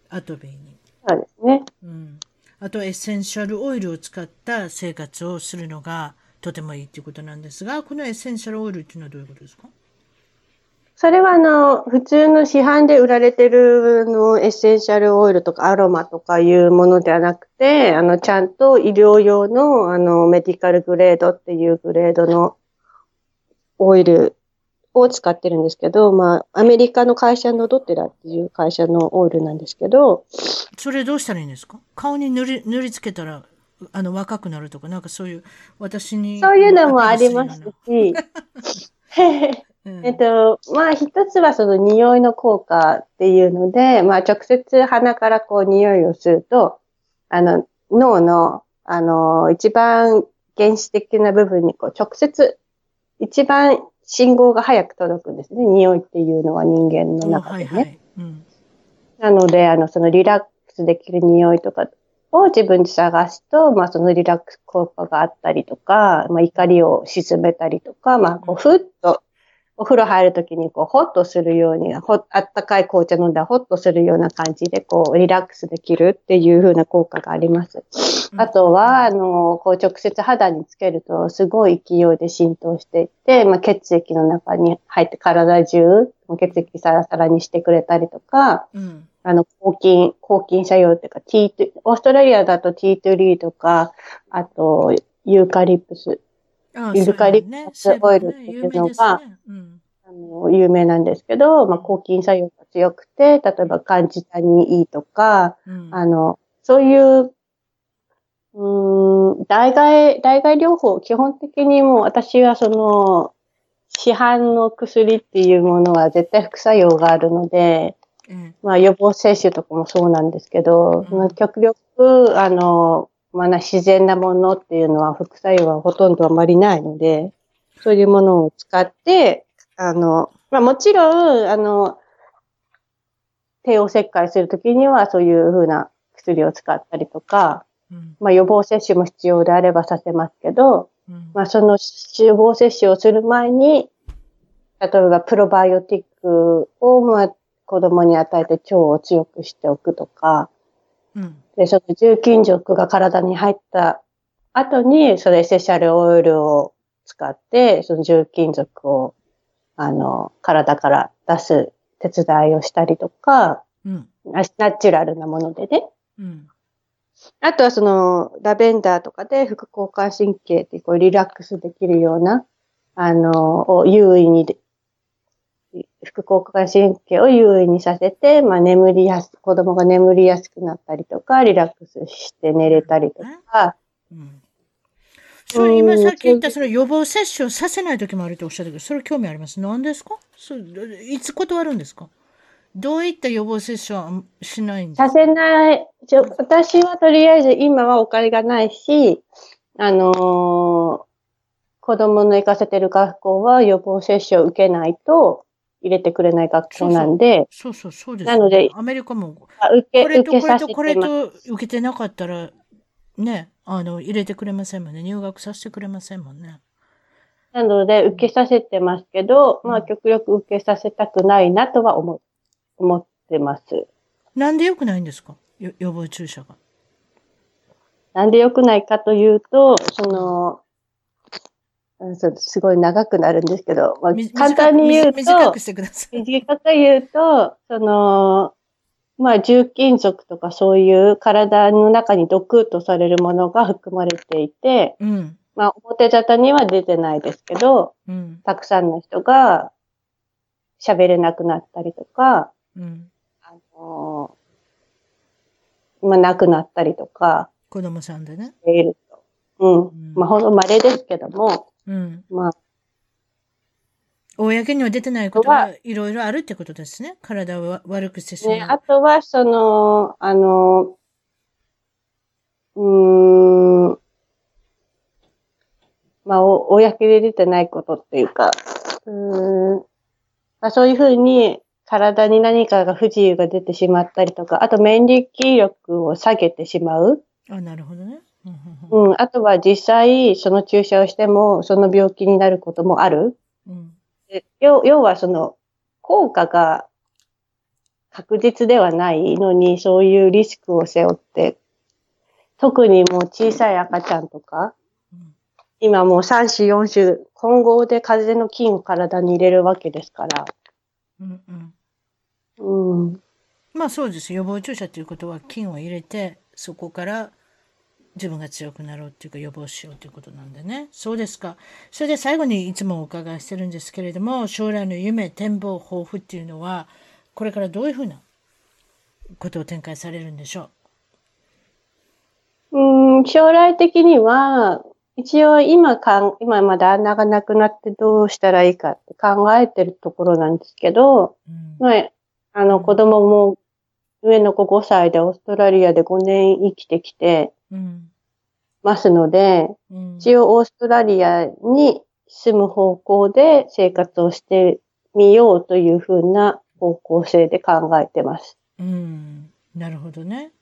アトピーに。そうですね。うん。あと、エッセンシャルオイルを使った生活をするのがとてもいいっていうことなんですが、このエッセンシャルオイルっていうのはどういうことですか？それはあの、普通の市販で売られてるのエッセンシャルオイルとかアロマとかいうものではなくて、あの、ちゃんと医療用のあの、メディカルグレードっていうグレードのオイルを使ってるんですけど、まあ、アメリカの会社のドテラっていう会社のオイルなんですけど。それどうしたらいいんですか？顔に塗り、塗りつけたら、あの、若くなるとか、なんかそういう、私に。そういうのもありますし、えっと、まあ一つはその匂いの効果っていうので、まあ直接鼻からこう匂いをすると、あの、脳の、あの、一番原始的な部分にこう直接、一番信号が早く届くんですね。匂いっていうのは人間の中でね。はいはいうん、なので、あの、そのリラックスできる匂いとかを自分で探すと、まあそのリラックス効果があったりとか、まあ怒りを沈めたりとか、まあこうふっとお風呂入るときにこう、ホッとするように、ほあったかい紅茶飲んだらホッとするような感じで、こう、リラックスできるっていう風な効果があります。あとは、あの、こう、直接肌につけると、すごい勢いで浸透していって、まあ、血液の中に入って体中、血液サラサラにしてくれたりとか、うん、あの、抗菌、抗菌作用っていうか、ティート、オーストラリアだとティートリーとか、あと、ユーカリプスユルカリプスオイルっていうのが、あの有名なんですけど、まあ、抗菌作用が強くて、例えば患者さんにいいとか、うん、あの、そういう、うん、代替、代替療法、基本的にもう私はその、市販の薬っていうものは絶対副作用があるので、うん、まあ予防接種とかもそうなんですけど、まあ、極力、あの、まあ、自然なものっていうのは副作用はほとんどあまりないので、そういうものを使って、あの、まあ、もちろん、あの、帝王切開するときにはそういうふうな薬を使ったりとか、うん、まあ、予防接種も必要であればさせますけど、うん、まあ、その予防接種をする前に、例えばプロバイオティックを、まあ、子供に与えて腸を強くしておくとか、うん、で、その重金属が体に入った後に、それエッセンシャルオイルを使って、その重金属を、あの、体から出す手伝いをしたりとか、うん、ナチュラルなものでね。うん、あとはその、ラベンダーとかで副交感神経ってこうリラックスできるような、あの、を優位に副交感神経を優位にさせて、まあ、眠りやす、子供が眠りやすくなったりとか、リラックスして寝れたりとか。うん。それ今さっき言ったその予防接種をさせない時もあるとおっしゃったけど、それ興味あります？何ですか？そいつ断るんですか？どういった予防接種はしないんですか？させない。私はとりあえず今はお金がないし、あのー、子供の行かせてる学校は予防接種を受けないと、入れてくれない学校なんで。そうそう、そうです。なので、アメリカも、受け、これとこれとこれと受けてなかったら、ね、あの、入れてくれませんもんね。入学させてくれませんもんね。なので、受けさせてますけど、まあ、極力受けさせたくないなとは思、思ってます。なんで良くないんですか？予防注射が。なんで良くないかというと、その、すごい長くなるんですけど、まあ、簡単に言うと、短くしてください。短く言うと、その、まあ、重金属とかそういう体の中に毒とされるものが含まれていて、うん、まあ、表沙汰には出てないですけど、うん、たくさんの人が喋れなくなったりとか、うん、あのまあ、亡くなったりとか。子供さんでね。いる。うん、まあ、ほんと稀ですけども、うん、まあ、公には出てないことはいろいろあるってことですね。体を悪くしてしまう。ね、あとは、その、あの、うーん、まあ、公で出てないことっていうか、うん、まあ、そういうふうに体に何かが不自由が出てしまったりとか、あと免疫力を下げてしまう。あ、なるほどね。うん、あとは実際、その注射をしても、その病気になることもある。うん、要要は、その、効果が確実ではないのに、そういうリスクを背負って、特にもう小さい赤ちゃんとか、うん、今もう3種4種、混合で風邪の菌を体に入れるわけですから。うんうん。うん。まあそうです。予防注射ということは菌を入れて、そこから自分が強くなろうっていうか予防しようということなんでね。そうですか。それで最後にいつもお伺いしてるんですけれども、将来の夢、展望、抱負っていうのは、これからどういうふうなことを展開されるんでしょう？うん、将来的には、一応今かん、今まだ穴がなくなってどうしたらいいかって考えてるところなんですけど、うん、まあ、あの子供も上の子5歳でオーストラリアで5年生きてきて、ますので、うん、一応オーストラリアに住む方向で生活をしてみようというふうな方向性で考えてます。うん、なるほどね。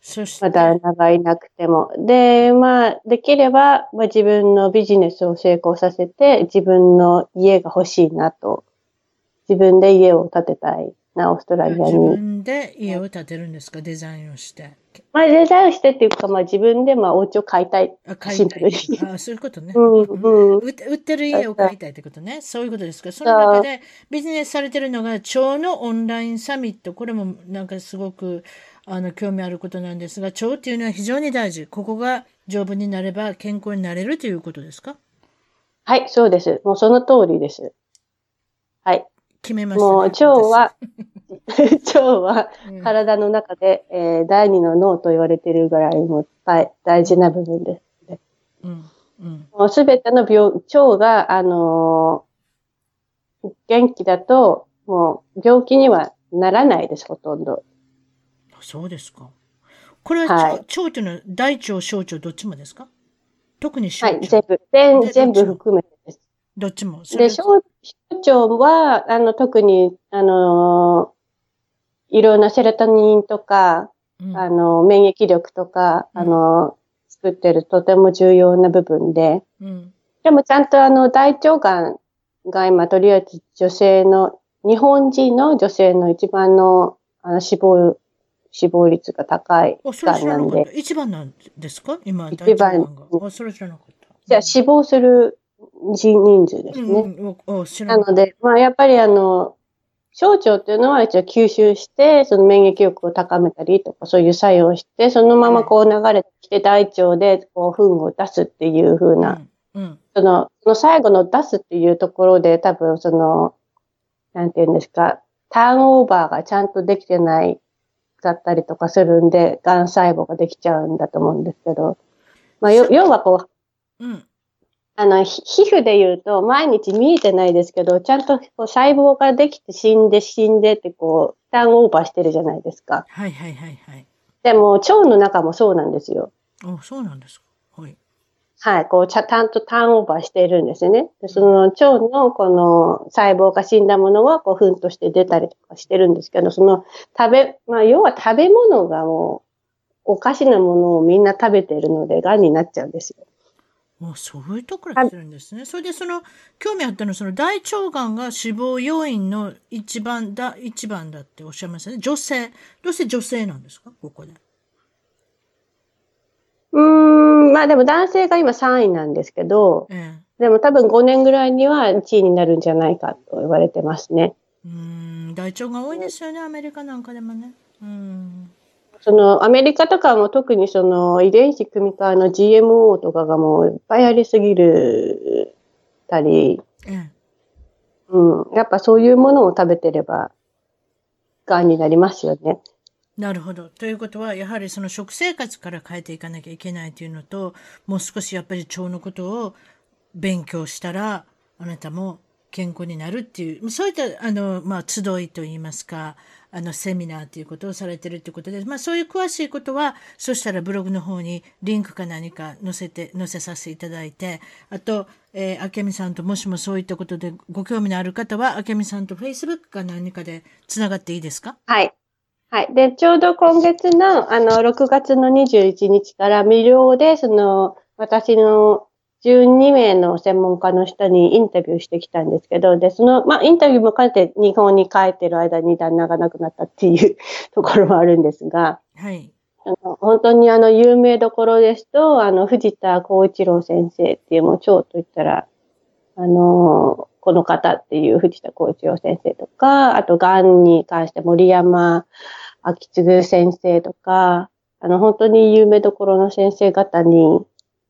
そして。まだ長いなくても。で、まあ、できれば、まあ、自分のビジネスを成功させて、自分の家が欲しいなと。自分で家を建てたいな、オーストラリアに。自分で家を建てるんですか、デザインをして。まあ、デザインしてっていうか、まあ自分でまあお家を買いたい。あ、買いたい。あそういうことね。うんうん、売ってる家を買いたいってことね。そういうことですか？その中でビジネスされてるのが、蝶のオンラインサミット。これもなんかすごく、あの、興味あることなんですが、蝶っていうのは非常に大事。ここが丈夫になれば健康になれるということですか？はい、そうです。もうその通りです。はい。決めました、ね、もう腸は、腸は体の中で、えー、第二の脳と言われているぐらいも大大事な部分です、ね。うんうん、もうすべての病、腸が、あのー、元気だと、もう病気にはならないです、ほとんど。そうですか。これは、はい、腸というのは大腸、小腸どっちもですか？特に小腸。はい、全部、全全部含めてです。どっちも。で、小腸は、あの、特に、あのいろんなセロトニンとか、うん、あの、免疫力とか、うん、あの、作ってるとても重要な部分で、うん、でもちゃんとあの、大腸がんが今、とりあえず女性の、日本人の女性の一番のあの死亡、死亡率が高いがんなんで。一番なんですか今、一番。あ、それ知らなかった。じゃあ死亡する人人数ですね。うんうん、なので、まあやっぱりあの、小腸っていうのは一応吸収して、その免疫力を高めたりとか、そういう作用をして、そのままこう流れてきて大腸でこう糞を出すっていう風な、うんうん、その、その最後の出すっていうところで多分その、なんていうんですか、ターンオーバーがちゃんとできてないだったりとかするんで、癌細胞ができちゃうんだと思うんですけど、まあ、要はこう、うん、あの、皮膚で言うと、毎日見えてないですけど、ちゃんとこう細胞ができて死んで死んでってこう、ターンオーバーしてるじゃないですか。はいはいはいはい。でも、腸の中もそうなんですよ。あ、そうなんですか。はい。はい、こう、ちゃ、んとターンオーバーしてるんですね。でその腸のこの細胞が死んだものは、こう、糞として出たりとかしてるんですけど、その食べ、まあ、要は食べ物がもう、おかしなものをみんな食べてるので、癌になっちゃうんですよ。あそういうところから来てるんですね。それでその、興味あったのは、その大腸がんが死亡要因の一番だ、一番だっておっしゃいましたね。女性。どうして女性なんですか？ここで。うん、まあでも男性が今3位なんですけど、ええ、でも多分5年ぐらいには1位になるんじゃないかと言われてますね。うん、大腸が多いですよね、アメリカなんかでもね。うん。そのアメリカとかも特にその遺伝子組み換えの GMO とかがもういっぱいありすぎるたり、うん、うん、やっぱそういうものを食べてれば、がんになりますよね。なるほど。ということは、やはりその食生活から変えていかなきゃいけないというのと、もう少しやっぱり腸のことを勉強したら、あなたも健康になるっていう、そういった、あの、まあ、集いといいますか、あの、セミナーということをされてるということで、まあ、そういう詳しいことは、そしたらブログの方にリンクか何か載せて、載せさせていただいて、あと、えー、明美さんともしもそういったことでご興味のある方は、明美さんと Facebook か何かでつながっていいですか？はい。はい。で、ちょうど今月の、あの、6月の21日から無料で、その、私の12名の専門家の人にインタビューしてきたんですけど、で、その、まあ、インタビューも兼ねて日本に帰ってる間に旦那が亡くなったっていうところもあるんですが、はい。あの本当にあの、有名どころですと、あの、藤田幸一郎先生っていう、もう超と言ったら、あの、この方っていう藤田幸一郎先生とか、あと、癌に関して森山秋次先生とか、あの、本当に有名どころの先生方に、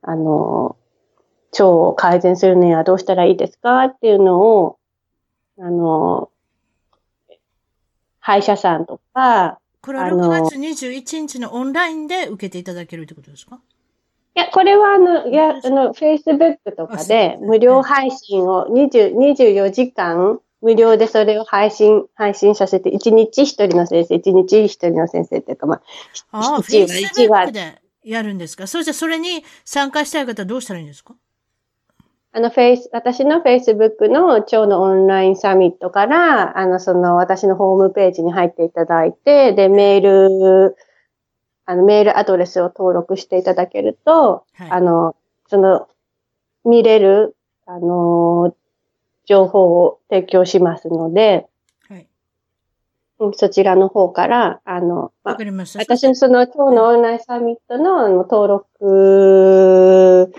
あの、腸を改善するにはどうしたらいいですかっていうのを、あの、歯医者さんとか、これは6月21日のオンラインで受けていただけるってことですか？いや、これはあの、いや、あの、Facebook とかで無料配信を20 24時間無料でそれを配信、配信させて、1日1人の先生、1日1人の先生っていうか、まあ、ああ、1話、1話。でやるんですか？そしてそれに参加したい方はどうしたらいいんですか？あの、フェイス、私の Facebook の腸のオンラインサミットから、あの、その、私のホームページに入っていただいて、で、メール、あの、メールアドレスを登録していただけると、はい、あの、その、見れる、あの、情報を提供しますので、はい、そちらの方から、あの、まあ、私のその今日のオンラインサミットの登録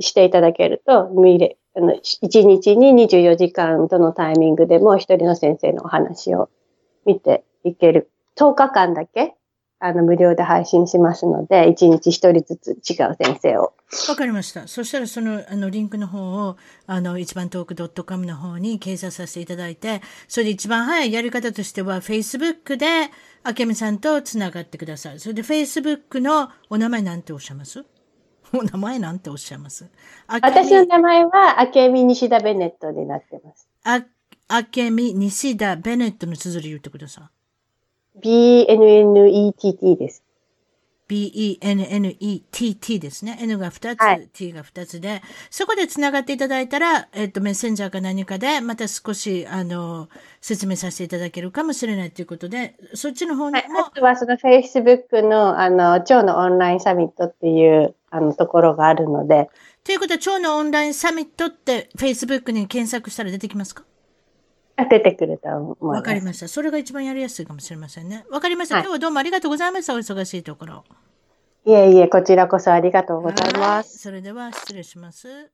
していただけると、見れ、あの、1日に24時間どのタイミングでも一人の先生のお話を見ていける。10日間だけ、あの、無料で配信しますので、1日1人ずつ違う先生を。わかりました。そしたらその、あの、リンクの方を、あの、一番トーク .com の方に掲載させていただいて、それで一番早いやり方としては、Facebook で、あけみさんとつながってください。それで Facebook のお名前なんておっしゃいます？お名前なんておっしゃいます？私の名前は、あけみ西田ベネットになってます。あ、あけみ西田ベネットの綴り言ってください。B-N-N-E-T-T です。B-E-N-N-E-T-T ですね。N が2つ、はい、T が2つで、そこで繋がっていただいたら、えっと、メッセンジャーか何かで、また少し、あの、説明させていただけるかもしれないということで、そっちの方にも。はい、あとはその Facebook の、あの、蝶のオンラインサミットっていう、あの、ところがあるので。ということは、蝶のオンラインサミットって Facebook に検索したら出てきますか？出てくると思います。わかりました。それが一番やりやすいかもしれませんね。わかりました。今日はどうもありがとうございました。お忙しいところ。いえいえ、こちらこそありがとうございます。それでは失礼します。